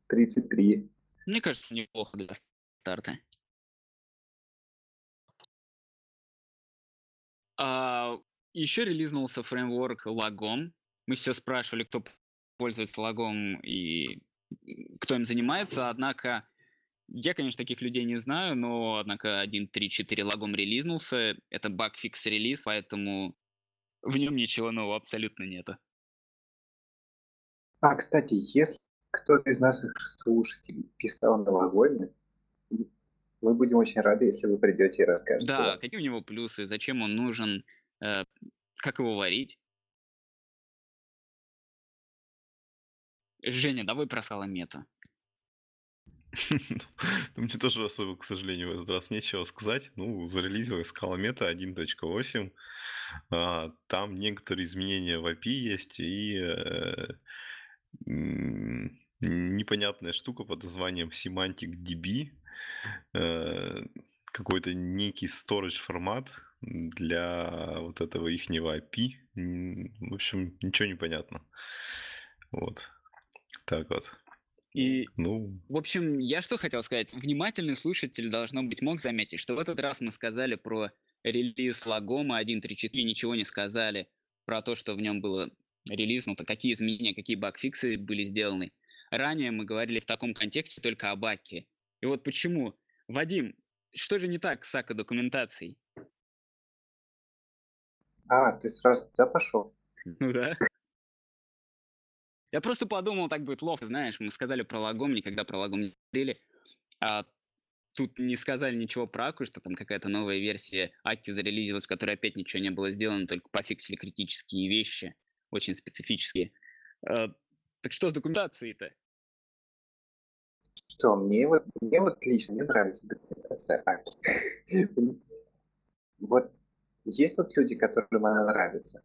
33. Мне кажется, неплохо для старта. А, еще релизнулся фреймворк Lagom. Мы все спрашивали, кто пользуется Lagom и кто им занимается, однако я, конечно, таких людей не знаю, но, однако, 1.3.4 лагом релизнулся. Это багфикс релиз, поэтому в нем ничего нового абсолютно нету. А, кстати, если кто-то из наших слушателей писал новогодний, мы будем очень рады, если вы придете и расскажете. Да, какие у него плюсы, зачем он нужен, э, как его варить. Женя, давай про саламета. Ну, мне тоже особо, к сожалению, в этот раз нечего сказать. Ну, зарелизилась скала мета 1.8. А, там некоторые изменения в API есть и э, непонятная штука под названием Semantic DB. Э, какой-то некий storage формат для вот этого ихнего API. В общем, ничего не понятно. Вот. Так вот. И, ну... в общем, я что хотел сказать. Внимательный слушатель, должно быть, мог заметить, что в этот раз мы сказали про релиз Лагома 1.3.4, ничего не сказали про то, что в нем было релизнуто, какие изменения, какие багфиксы были сделаны. Ранее мы говорили в таком контексте только о баке. И вот почему. Вадим, что же не так с АКО документацией? А, ты сразу туда пошел? Ну да. Я просто подумал, так будет ловко, знаешь, мы сказали про лагом, никогда про лагом не говорили, а тут не сказали ничего про Аку, что там какая-то новая версия Аки зарелизилась, в которой опять ничего не было сделано, только пофиксили критические вещи, очень специфические. А, так что с документацией-то? Что, мне вот, мне вот лично не нравится документация Аки. Вот есть тут люди, которым она нравится.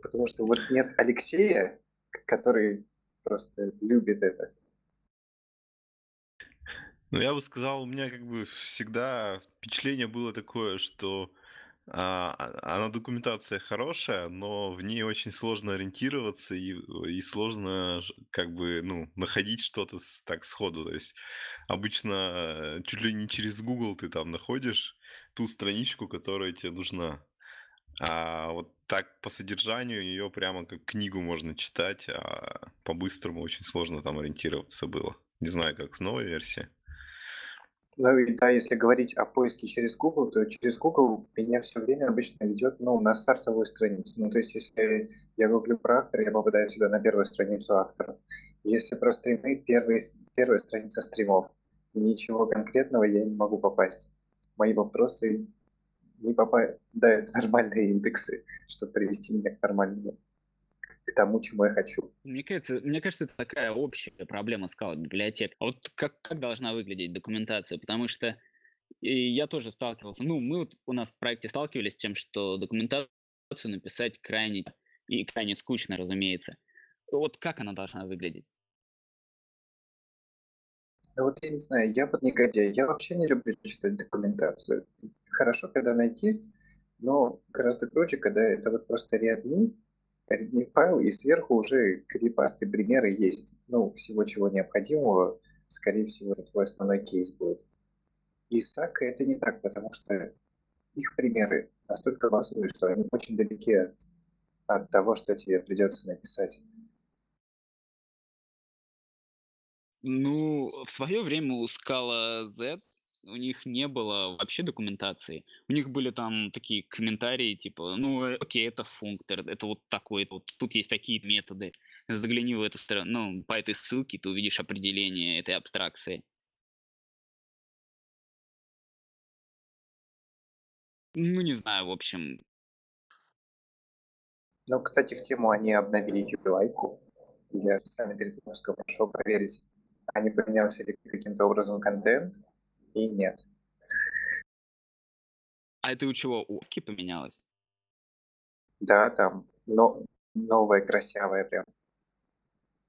Потому что вот нет Алексея, который просто любит это. Ну, я бы сказал, у меня как бы всегда впечатление было такое, что она документация хорошая, но в ней очень сложно ориентироваться и, и сложно как бы ну находить что-то с, так сходу. То есть обычно э, чуть ли не через Google ты там находишь ту страничку, которая тебе нужна. А вот так по содержанию ее прямо как книгу можно читать, а по-быстрому очень сложно там ориентироваться было. Не знаю, как с новой версии. Ну и да, если говорить о поиске через Google, то через Google меня все время обычно ведет ну, на стартовую страницу. Ну, то есть, если я гуглю про актора, я попадаю сюда на первую страницу акторов. Если про стримы, первый, первая страница стримов. Ничего конкретного я не могу попасть. Мои вопросы не попадают в нормальные индексы, чтобы привести меня к нормальному к тому, чему я хочу. Мне кажется, мне кажется, это такая общая проблема скала библиотек. А вот как, как должна выглядеть документация? Потому что и я тоже сталкивался. Ну, мы вот у нас в проекте сталкивались с тем, что документацию написать крайне и крайне скучно, разумеется. Вот как она должна выглядеть? Да вот я не знаю, я вот негодяй, я вообще не люблю читать документацию хорошо, когда она есть, но гораздо круче, когда это вот просто readme, readme файл, и сверху уже крипасты примеры есть. Ну, всего чего необходимого, скорее всего, это твой основной кейс будет. И с Сака это не так, потому что их примеры настолько важны, что они очень далеки от, от того, что тебе придется написать. Ну, в свое время у Scala Z у них не было вообще документации. У них были там такие комментарии, типа, ну, э, окей, это функтор, это вот такой, вот тут есть такие методы. Загляни в эту сторону, ну, по этой ссылке ты увидишь определение этой абстракции. Ну, не знаю, в общем. Ну, кстати, в тему они обновили UI-ку. Я специально перед выпуском пошел проверить, а не поменялся ли каким-то образом контент, и нет. А это у чего? У Оки поменялось? Да, там но, новая, красивая прям.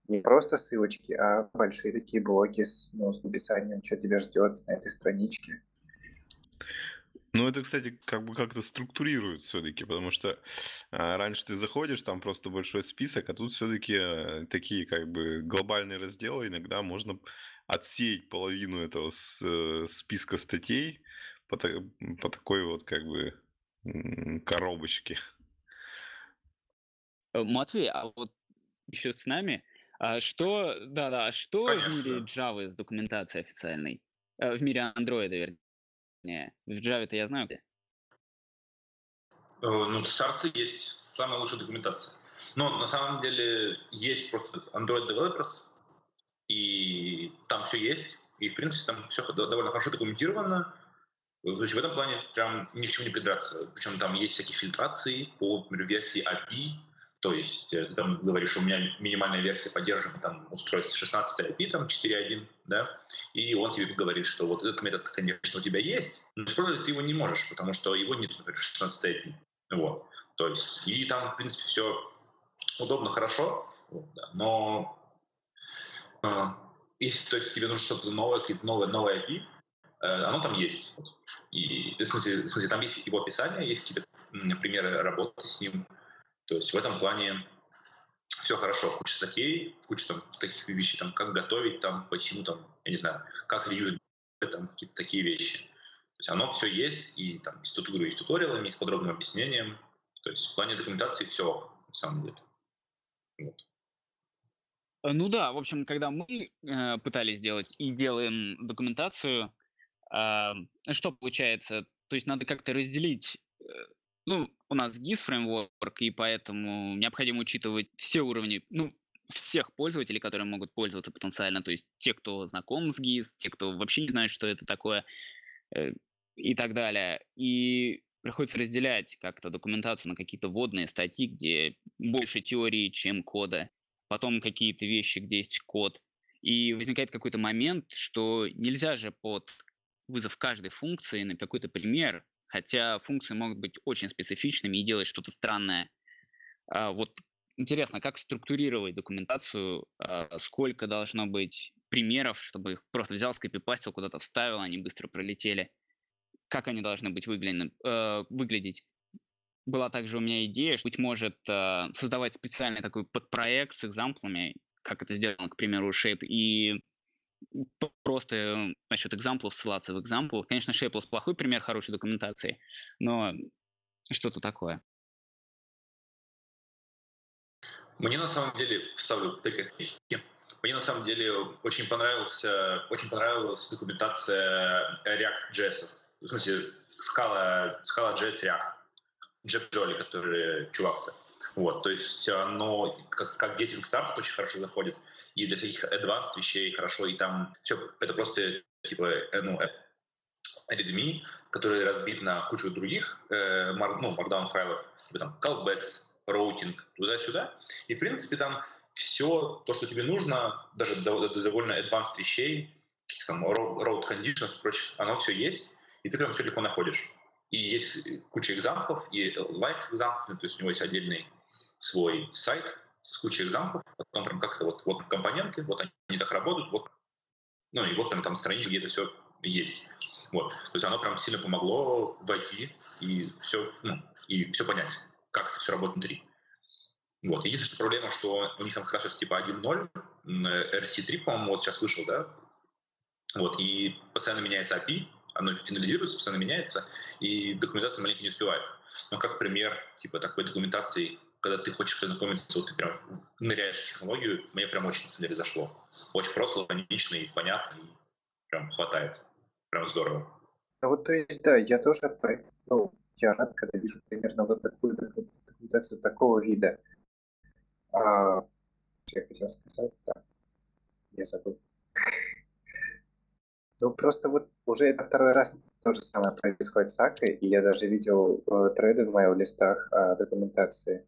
Не просто ссылочки, а большие такие блоки с, ну, с написанием, что тебя ждет на этой страничке. Ну, это, кстати, как бы как-то структурирует все-таки, потому что а, раньше ты заходишь, там просто большой список, а тут все-таки а, такие как бы глобальные разделы, иногда можно отсеять половину этого с, э, списка статей по, по такой вот как бы коробочке. Э, Матвей, а вот еще с нами, а что, да-да, а что Конечно. в мире Java с документацией официальной? Э, в мире Android, вернее. В Java-то я знаю где. Ну, старцы есть самая лучшая документация. Но на самом деле есть просто Android Developers, и там все есть, и в принципе там все довольно хорошо документировано. То есть в этом плане прям ни к чему не придраться. Причем там есть всякие фильтрации по например, версии API, то есть э, ты там говоришь, у меня минимальная версия поддерживает там устройство 16 IP, там 4.1, да, и он тебе говорит, что вот этот метод, конечно, у тебя есть, но использовать ты его не можешь, потому что его нет, например, 16 IP. Вот. То есть, и там, в принципе, все удобно, хорошо, вот, да, но если то есть, тебе нужно что-то новое, какие-то новые, новое IP, э, оно там есть. И, в смысле, в смысле, там есть его описание, есть какие-то примеры работы с ним, то есть в этом плане все хорошо. Куча статей, куча там таких вещей, там, как готовить, там, почему там, я не знаю, как реюзать, там, какие-то такие вещи. То есть оно все есть, и там туториалы, есть туториалами, есть подробным объяснением. То есть в плане документации все, на самом деле. Вот. Э, ну да, в общем, когда мы э, пытались сделать и делаем документацию, э, что получается? То есть надо как-то разделить э, ну, у нас GIS фреймворк, и поэтому необходимо учитывать все уровни, ну, всех пользователей, которые могут пользоваться потенциально, то есть те, кто знаком с GIS, те, кто вообще не знает, что это такое, э, и так далее. И приходится разделять как-то документацию на какие-то вводные статьи, где больше теории, чем кода, потом какие-то вещи, где есть код. И возникает какой-то момент, что нельзя же под вызов каждой функции на какой-то пример хотя функции могут быть очень специфичными и делать что-то странное. А, вот интересно, как структурировать документацию, а, сколько должно быть примеров, чтобы их просто взял, скопипастил, куда-то вставил, они быстро пролетели. Как они должны быть выглядены, э, выглядеть? Была также у меня идея, что, быть может, э, создавать специальный такой подпроект с экзамплами, как это сделано, к примеру, Shape, и просто насчет экзамплов ссылаться в экзампл. Конечно, Shapeless плохой пример хорошей документации, но что-то такое. Мне на самом деле, вставлю такие мне на самом деле очень понравился, очень понравилась документация React.js. В смысле, Scala, Scala JS React. Джефф Джоли, который чувак-то. Вот, то есть оно как, как getting start очень хорошо заходит и для всяких advanced вещей хорошо, и там все, это просто типа, э, ну, э, readme, который разбит на кучу других э, ну, markdown файлов, типа там callbacks, routing, туда-сюда. И, в принципе, там все то, что тебе нужно, даже довольно advanced вещей, там road conditions и прочее, оно все есть, и ты прям все легко находишь. И есть куча экзамплов, и live экзамплов, то есть у него есть отдельный свой сайт, с кучей экзамплов, потом прям как-то вот, вот компоненты, вот они так работают, вот, ну и вот прям там страничка, где это все есть. Вот. То есть оно прям сильно помогло войти и все, ну, и все понять, как это все работает внутри. Вот. Единственная проблема, что у них там сейчас типа 1.0, RC3, по-моему, вот сейчас вышел, да? Вот, и постоянно меняется API, оно финализируется, постоянно меняется, и документация маленько не успевает. Но как пример типа такой документации когда ты хочешь познакомиться, вот ты прям ныряешь в технологию, мне прям очень на деле зашло. Очень просто, логично и понятно, и прям хватает. Прям здорово. Ну вот, то есть, да, я тоже, ну, я рад, когда вижу примерно вот такую документацию такого вида. А, что я хотел сказать, да, я забыл. Ну, просто вот уже это второй раз то же самое происходит с Акой, и я даже видел э, треды в моих листах о документации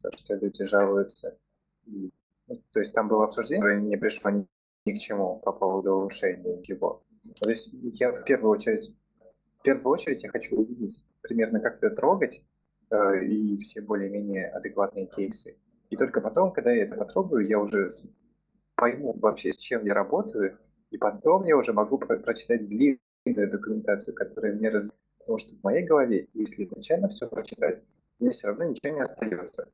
то, что люди жалуются. Ну, то есть там было обсуждение, которое не пришло ни, ни к чему по поводу улучшения его. То есть я в первую очередь, в первую очередь я хочу увидеть примерно как это трогать э, и все более-менее адекватные кейсы. И только потом, когда я это потрогаю, я уже пойму вообще, с чем я работаю, и потом я уже могу про прочитать длинную документацию, которая мне раз... Потому что в моей голове, если изначально все прочитать, мне все равно ничего не остается.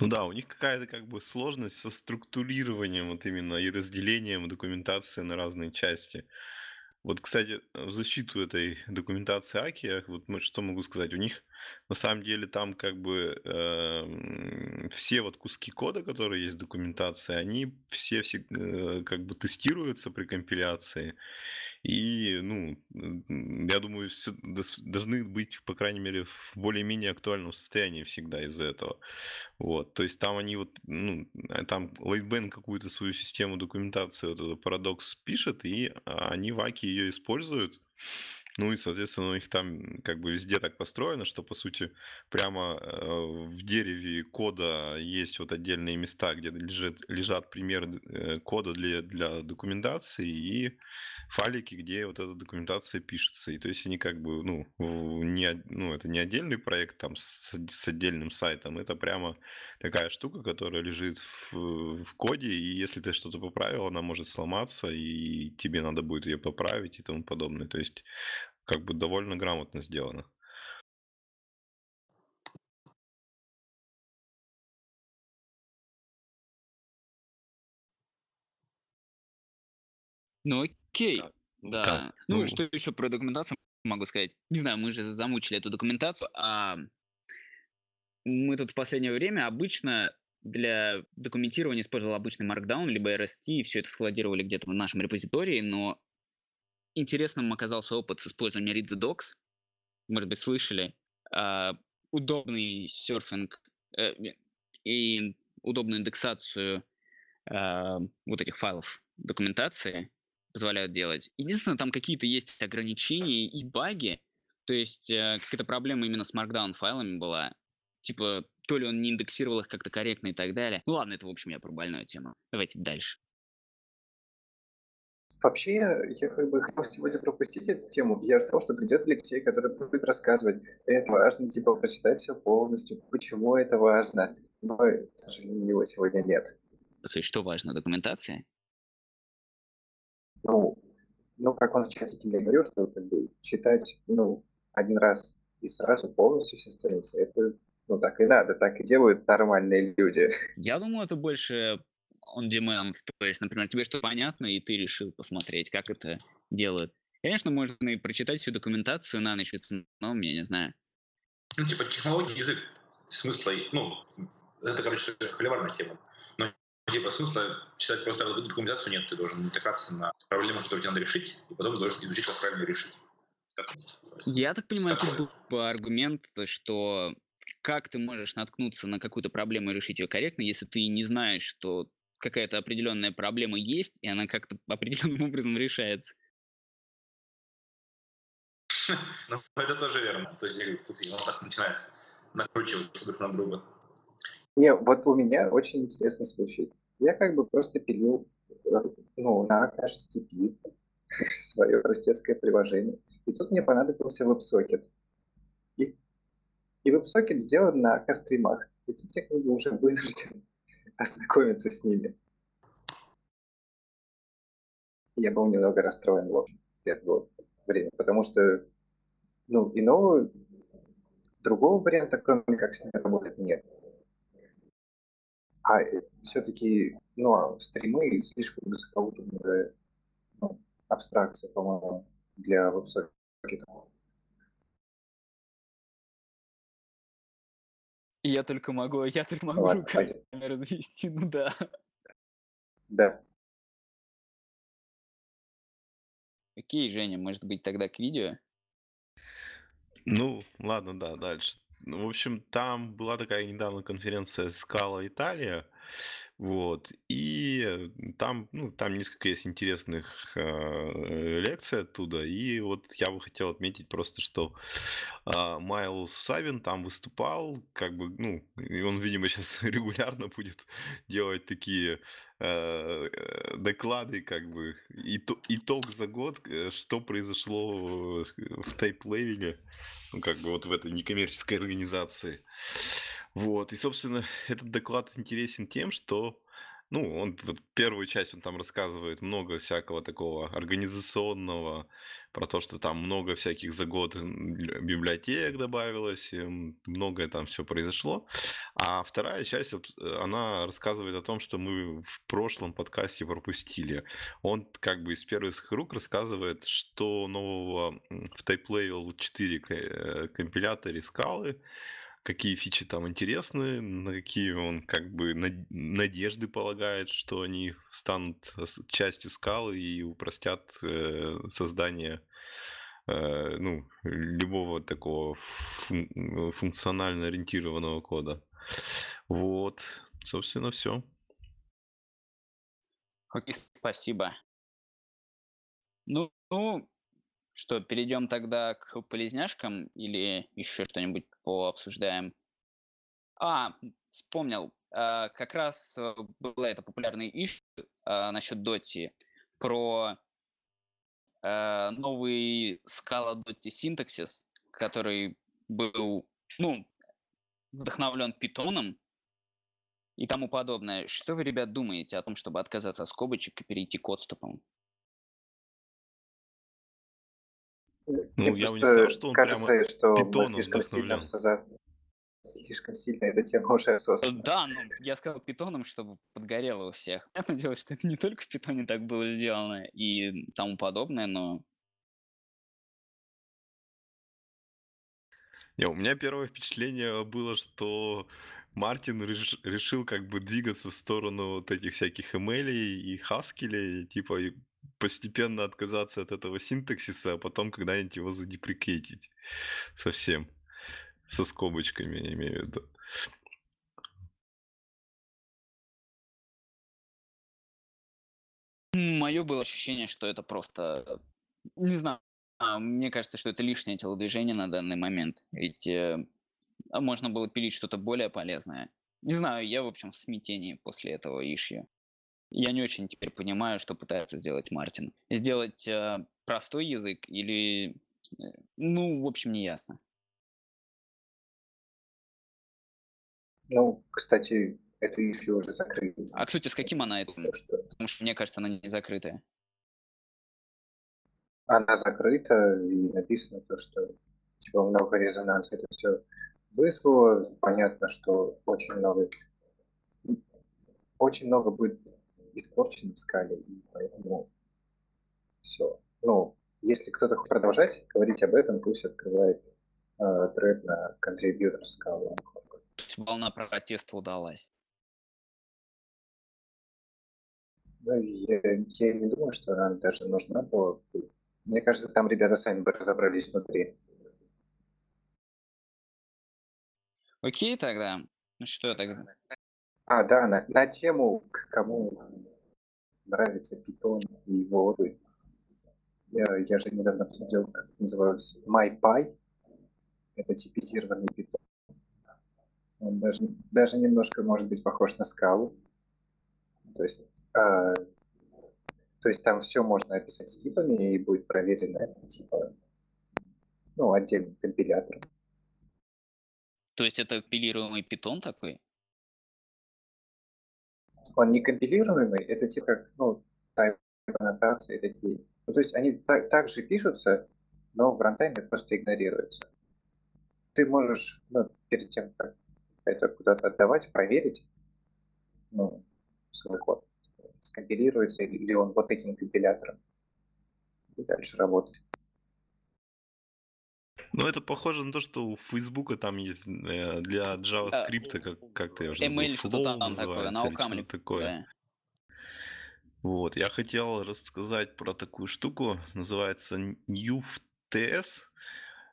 Ну да, у них какая-то как бы сложность со структурированием вот именно и разделением документации на разные части. Вот, кстати, в защиту этой документации Аки, вот что могу сказать, у них на самом деле там как бы э, все вот куски кода, которые есть в документации, они все, все э, как бы тестируются при компиляции. И, ну, я думаю, все должны быть, по крайней мере, в более-менее актуальном состоянии всегда из-за этого. Вот, то есть там они вот, ну, а там Lightband какую-то свою систему документации, вот этот парадокс пишет, и они в Аки ее используют. Ну и, соответственно, у них там как бы везде так построено, что, по сути, прямо э, в дереве кода есть вот отдельные места, где лежат, лежат примеры э, кода для, для документации и файлики, где вот эта документация пишется. И то есть они как бы, ну, не, ну это не отдельный проект там с, с отдельным сайтом, это прямо такая штука, которая лежит в, в коде, и если ты что-то поправил, она может сломаться, и тебе надо будет ее поправить и тому подобное. То есть как бы довольно грамотно сделано. Ну окей, да. Как? Ну, Ну, что еще про документацию могу сказать? Не знаю, мы же замучили эту документацию, а мы тут в последнее время обычно для документирования использовал обычный Markdown, либо RST, и все это складировали где-то в нашем репозитории, но интересным оказался опыт с использованием Read the Docs. Может быть, слышали. А, удобный серфинг э, и удобную индексацию а, вот этих файлов документации позволяют делать. Единственное, там какие-то есть ограничения и баги. То есть э, какая-то проблема именно с Markdown файлами была. Типа, то ли он не индексировал их как-то корректно и так далее. Ну ладно, это, в общем, я про больную тему. Давайте дальше. Вообще, я как бы хотел сегодня пропустить эту тему. Я ждал, что придет Алексей, который будет рассказывать, это важно, типа, прочитать все полностью, почему это важно. Но, к сожалению, его сегодня нет. Слушай, что важно, документация? Ну, ну, как он в чатике мне говорил, что как бы читать, ну, один раз и сразу полностью все страницы, это, ну, так и надо, так и делают нормальные люди. Я думаю, это больше on demand. То есть, например, тебе что понятно, и ты решил посмотреть, как это делают. Конечно, можно и прочитать всю документацию на ночь, но я не знаю. Ну, типа, технология, язык, смысла, ну, это, короче, холиварная тема. Но, типа, смысла читать просто документацию нет, ты должен натыкаться на проблему, которую тебе надо решить, и потом должен изучить, как правильно решить. Я так понимаю, Такое. тут был аргумент, что как ты можешь наткнуться на какую-то проблему и решить ее корректно, если ты не знаешь, что какая-то определенная проблема есть, и она как-то определенным образом решается. Ну, это тоже верно. То есть, я говорю, тут он так начинает накручиваться друг на друга. Не, вот у меня очень интересный случай. Я как бы просто пилил, э, ну, на HTTP свое простецкое приложение. И тут мне понадобился WebSocket. И, и WebSocket сделан на кастримах. И тут я как бы уже вынужден ознакомиться с ними. Я был немного расстроен, в общем, в первое время, потому что, ну, иного, другого варианта, кроме как с ними работать, нет. А все-таки, ну, а стримы слишком высокоуровневая ну, абстракция, по-моему, для веб-сокетов. Я только могу, я только могу Ладно, руками пойдем. развести, ну да. Да. Окей, Женя, может быть, тогда к видео? Ну, ладно, да, дальше. Ну, в общем, там была такая недавно конференция Scala Италия. Вот. И там, ну, там несколько есть интересных э, лекций оттуда. И вот я бы хотел отметить просто, что э, Майлз Савин там выступал, как бы, ну, и он, видимо, сейчас регулярно будет делать такие э, доклады, как бы, итог за год, э, что произошло в Typelevel 'е, ну, как бы вот в этой некоммерческой организации. Вот, и, собственно, этот доклад интересен тем, что ну, он вот первую часть он там рассказывает много всякого такого организационного, про то, что там много всяких за год библиотек добавилось, и многое там все произошло. А вторая часть, э, она рассказывает о том, что мы в прошлом подкасте пропустили. Он как бы из первых рук рассказывает, что нового в Type Level 4 э, компиляторе скалы какие фичи там интересны, на какие он как бы надежды полагает, что они станут частью скалы и упростят э, создание э, ну, любого такого фун- функционально ориентированного кода. Вот, собственно, все. Окей, спасибо. Ну, ну, что, перейдем тогда к полезняшкам или еще что-нибудь пообсуждаем? А, вспомнил. А, как раз э, была эта популярная иш а, насчет Доти про а, новый Scala Dotty синтаксис, который был, ну, вдохновлен питоном и тому подобное. Что вы, ребят, думаете о том, чтобы отказаться от скобочек и перейти к отступам? Ну, Мне я бы не сказал, что он кажется, прямо что мы слишком сильно, соза... слишком сильно эта тема уже осознана. Да, ну, я сказал питоном, чтобы подгорело у всех. Понятное дело, что это не только в питоне так было сделано и тому подобное, но... Не, у меня первое впечатление было, что Мартин реш, решил как бы двигаться в сторону вот этих всяких эмейлей и хаскелей, типа постепенно отказаться от этого синтаксиса, а потом когда-нибудь его задеприкейтить совсем. Со скобочками, я имею в виду. Мое было ощущение, что это просто... Не знаю, мне кажется, что это лишнее телодвижение на данный момент. Ведь э, можно было пилить что-то более полезное. Не знаю, я, в общем, в смятении после этого ишью. Я не очень теперь понимаю, что пытается сделать Мартин. Сделать э, простой язык или... Э, ну, в общем, не ясно. Ну, кстати, эту ишью уже закрыли. А, кстати, с каким она это? Что... Потому что мне кажется, она не закрытая. Она закрыта, и написано то, что типа много резонанса это все вызвало. Понятно, что очень много очень много будет испорчен в скале, и поэтому все. Ну, если кто-то хочет продолжать говорить об этом, пусть открывает э, тред на контрибьютор скалы. То есть волна протеста удалась. Ну, я, я не думаю, что она даже нужна была. Мне кажется, там ребята сами бы разобрались внутри. Окей тогда. Ну что тогда? А, да, на, на тему, к кому нравится питон и его воды. Я, я же недавно посмотрел, как назывался MyPy. Это типизированный питон. Он даже, даже немножко может быть похож на скалу. То есть, э, то есть там все можно описать типами и будет проверено типа ну, отдельным компилятором. То есть это компилируемый питон такой? Он не компилируемый, это типа как, ну, аннотации такие. Ну, то есть они так, так же пишутся, но в рантайме просто игнорируются. Ты можешь, ну, перед тем, как это куда-то отдавать, проверить, ну, свой код, скомпилируется ли он вот этим компилятором, и дальше работать. Ну, это похоже на то, что у Фейсбука там есть э, для JavaScript, как, как-то я уже ML что-то там такое, наукамли. такое. Да. Вот, я хотел рассказать про такую штуку, называется NewTS.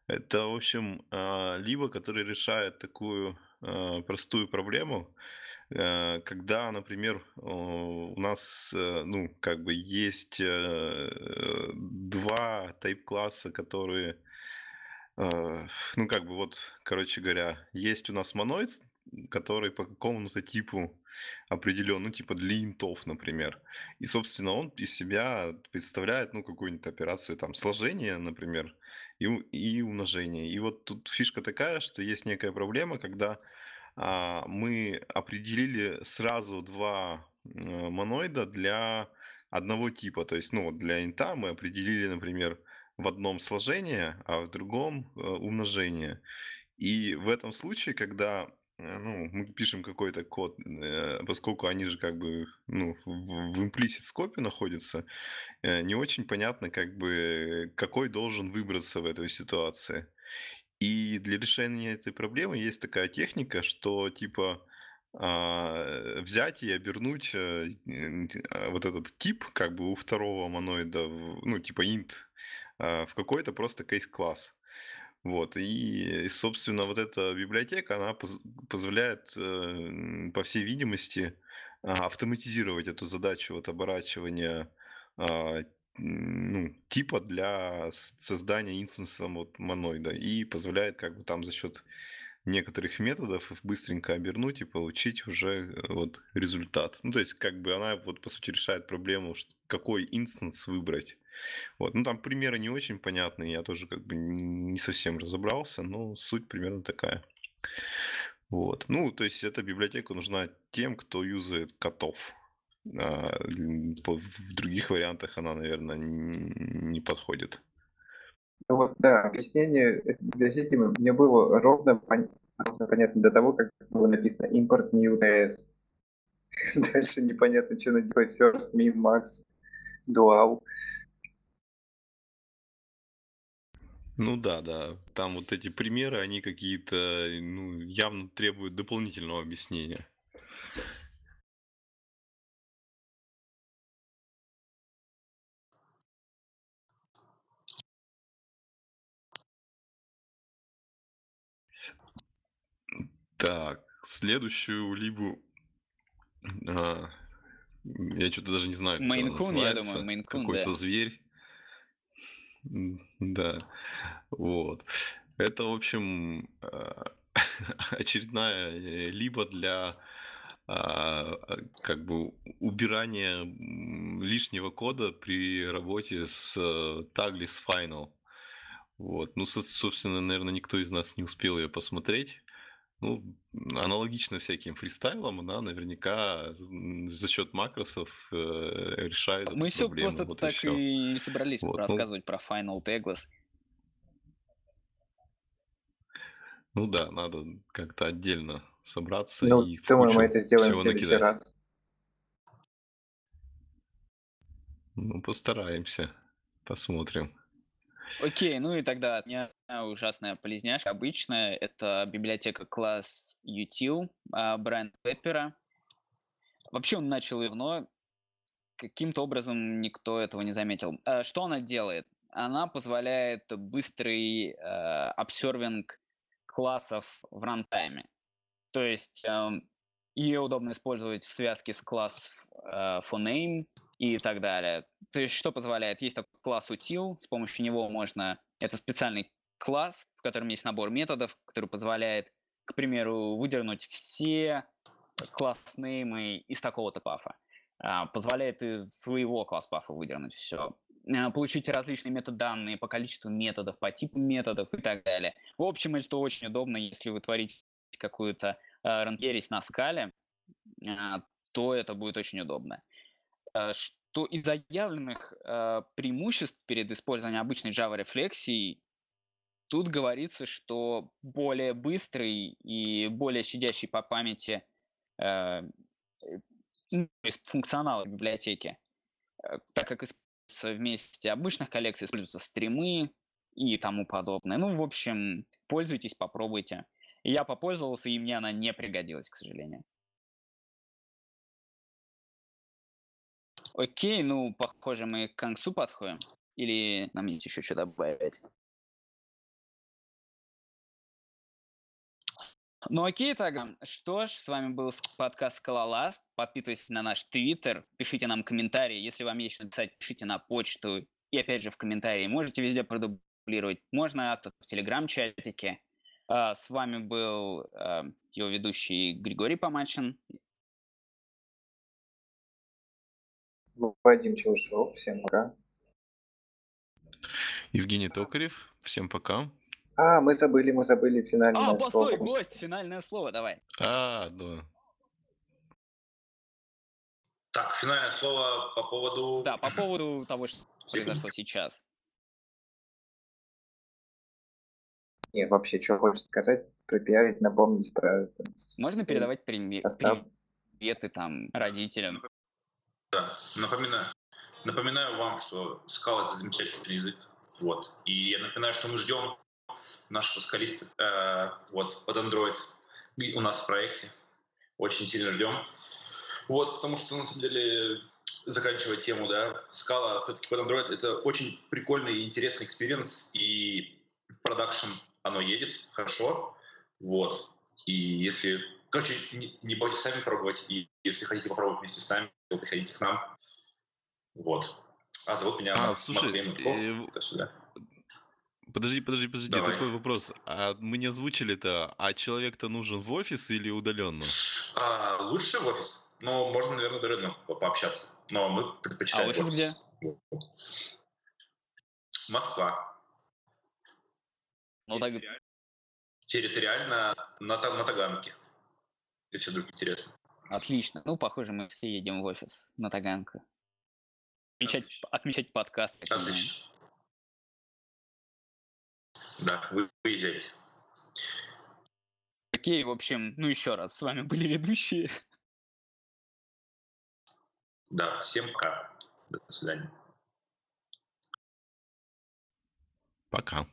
Это, в общем, а, либо который решает такую а, простую проблему, э, когда, например, у нас, э, ну, как бы есть два тайп-класса, которые, ну, как бы вот, короче говоря, есть у нас моноид, который по какому-то типу определен, ну, типа для интов, например. И, собственно, он из себя представляет, ну, какую-нибудь операцию, там, сложения, например, и, и умножения. И вот тут фишка такая, что есть некая проблема, когда а, мы определили сразу два а, моноида для одного типа. То есть, ну, вот для инта мы определили, например, в одном сложение, а в другом а, умножение. И в этом случае, когда Э, ну, мы пишем какой-то код, э, поскольку они же как бы ну, в, implicit скопе находятся, э, не очень понятно, как бы, какой должен выбраться в этой ситуации. И для решения этой проблемы есть такая техника, что типа а, взять и обернуть вот этот тип как бы у второго моноида, ну типа int, в какой-то просто кейс-класс. Вот, и, собственно, вот эта библиотека, она поз- позволяет, э, по всей видимости, а, автоматизировать эту задачу вот оборачивания а, ну, типа для создания инстанса вот моноида и позволяет как бы там за счет некоторых методов быстренько обернуть и получить уже э, вот результат. Ну, то есть, как бы она вот по сути решает проблему, какой инстанс выбрать. Вот. Ну, там примеры не очень понятные, я тоже как бы не совсем разобрался, но суть примерно такая. Вот. Ну, то есть эта библиотека нужна тем, кто юзает котов. А в других вариантах она, наверное, не подходит. Ну вот, да, объяснение этой библиотеки мне было ровно, пон... ровно понятно до того, как было написано import new DS. Дальше непонятно, что надо делать first, min, max, dual. Ну да, да. Там вот эти примеры, они какие-то, ну, явно требуют дополнительного объяснения. Так, следующую либу... А, я что-то даже не знаю, как Мейн-кун, я думаю, мейн-кун, Какой-то да. зверь. Да, вот. Это, в общем, а, очередная э, либо для а, а, как бы убирания лишнего кода при работе с Taglis Final. Вот. Ну, собственно, наверное, никто из нас не успел ее посмотреть. Ну, аналогично всяким фристайлам, она наверняка за счет макросов э, решает Мы эту все проблему. просто Вот и так все. и собрались Вот, ну, рассказывать про Final Tagless. ну да, надо как-то отдельно собраться Ну, и думаю, мы это сделаем в всего следующий накидать. раз. Ну, постараемся, посмотрим. Окей, ну и тогда от меня ужасная полезняшка. Обычная это библиотека класс util а, Брайана Пеппера. Вообще он начал давно, каким-то образом никто этого не заметил. А, Что она делает? Она позволяет быстрый э, обсервинг классов в рантайме. То есть эм, ее удобно использовать в связке с класс э, forName и так далее. То есть что позволяет? Есть такой класс util, с помощью него можно... Это специальный класс, в котором есть набор методов, который позволяет, к примеру, выдернуть все класс-неймы из такого-то пафа. А, позволяет из своего класс-пафа выдернуть все. Получить различные метаданные по количеству методов, по типу методов и так далее. В общем, это очень удобно, если вы творите какую-то э, ранкерись на скале, а, то это будет очень удобно. Э, что из заявленных э, преимуществ перед использованием обычной Java рефлексии тут говорится, что более быстрый и более щадящий по памяти э, ну, функционал библиотеки, так как используются вместе обычных коллекций, используются стримы и тому подобное. Ну, в общем, пользуйтесь, попробуйте. Я попользовался, и мне она не пригодилась, к сожалению. Окей, ну, похоже, мы к концу подходим. Или нам есть еще что добавить? Ну окей тогда. Что ж, с вами был подкаст Скалоласт. Подписывайтесь на наш твиттер, пишите нам комментарии. Если вам есть что написать, пишите на почту. И опять же в комментарии. Можете везде продублировать. Можно в телеграм-чатике. А, с вами был а, его ведущий Григорий Помачин. Вадим Челшов. Всем пока. Евгений Токарев. Всем пока. А, мы забыли, мы забыли финальное а, слово. постой, гость, финальное слово, давай. А, да. Так, финальное слово по поводу... Да, по поводу того, что произошло сейчас. Не, вообще, что хочешь сказать, пропиарить, напомнить про... Можно передавать приветы там родителям? Да, напоминаю, напоминаю вам, что Scala — это замечательный язык. Вот. И я напоминаю, что мы ждем нашего скалиста э, вот, под Android у нас в проекте. Очень сильно ждем. Вот, потому что, на самом деле, заканчивая тему, да, Scala все-таки под Android — это очень прикольный и интересный experience, и в продакшн оно едет хорошо, вот. И если, короче, не, не бойтесь сами пробовать, и если хотите попробовать вместе с нами, приходите к нам, вот. А зовут меня а, слушай, Матвей Матков, э... сюда. Подожди, подожди, подожди, Давай. такой вопрос. А мы не озвучили-то, а человек-то нужен в офис или удаленно? А, лучше в офис, но можно, наверное, удаленно по пообщаться. Но мы предпочитаем А офис, офис. где? Москва. Ну, так... Территориально на, на Таганке, если вдруг интересно. Отлично. Ну, похоже, мы все едем в офис на Таганку. Отмечать, отмечать подкаст. Отлично. Да, вы выезжайте. Окей, в общем, ну еще раз, с вами были ведущие. Да, всем пока. До свидания. Пока.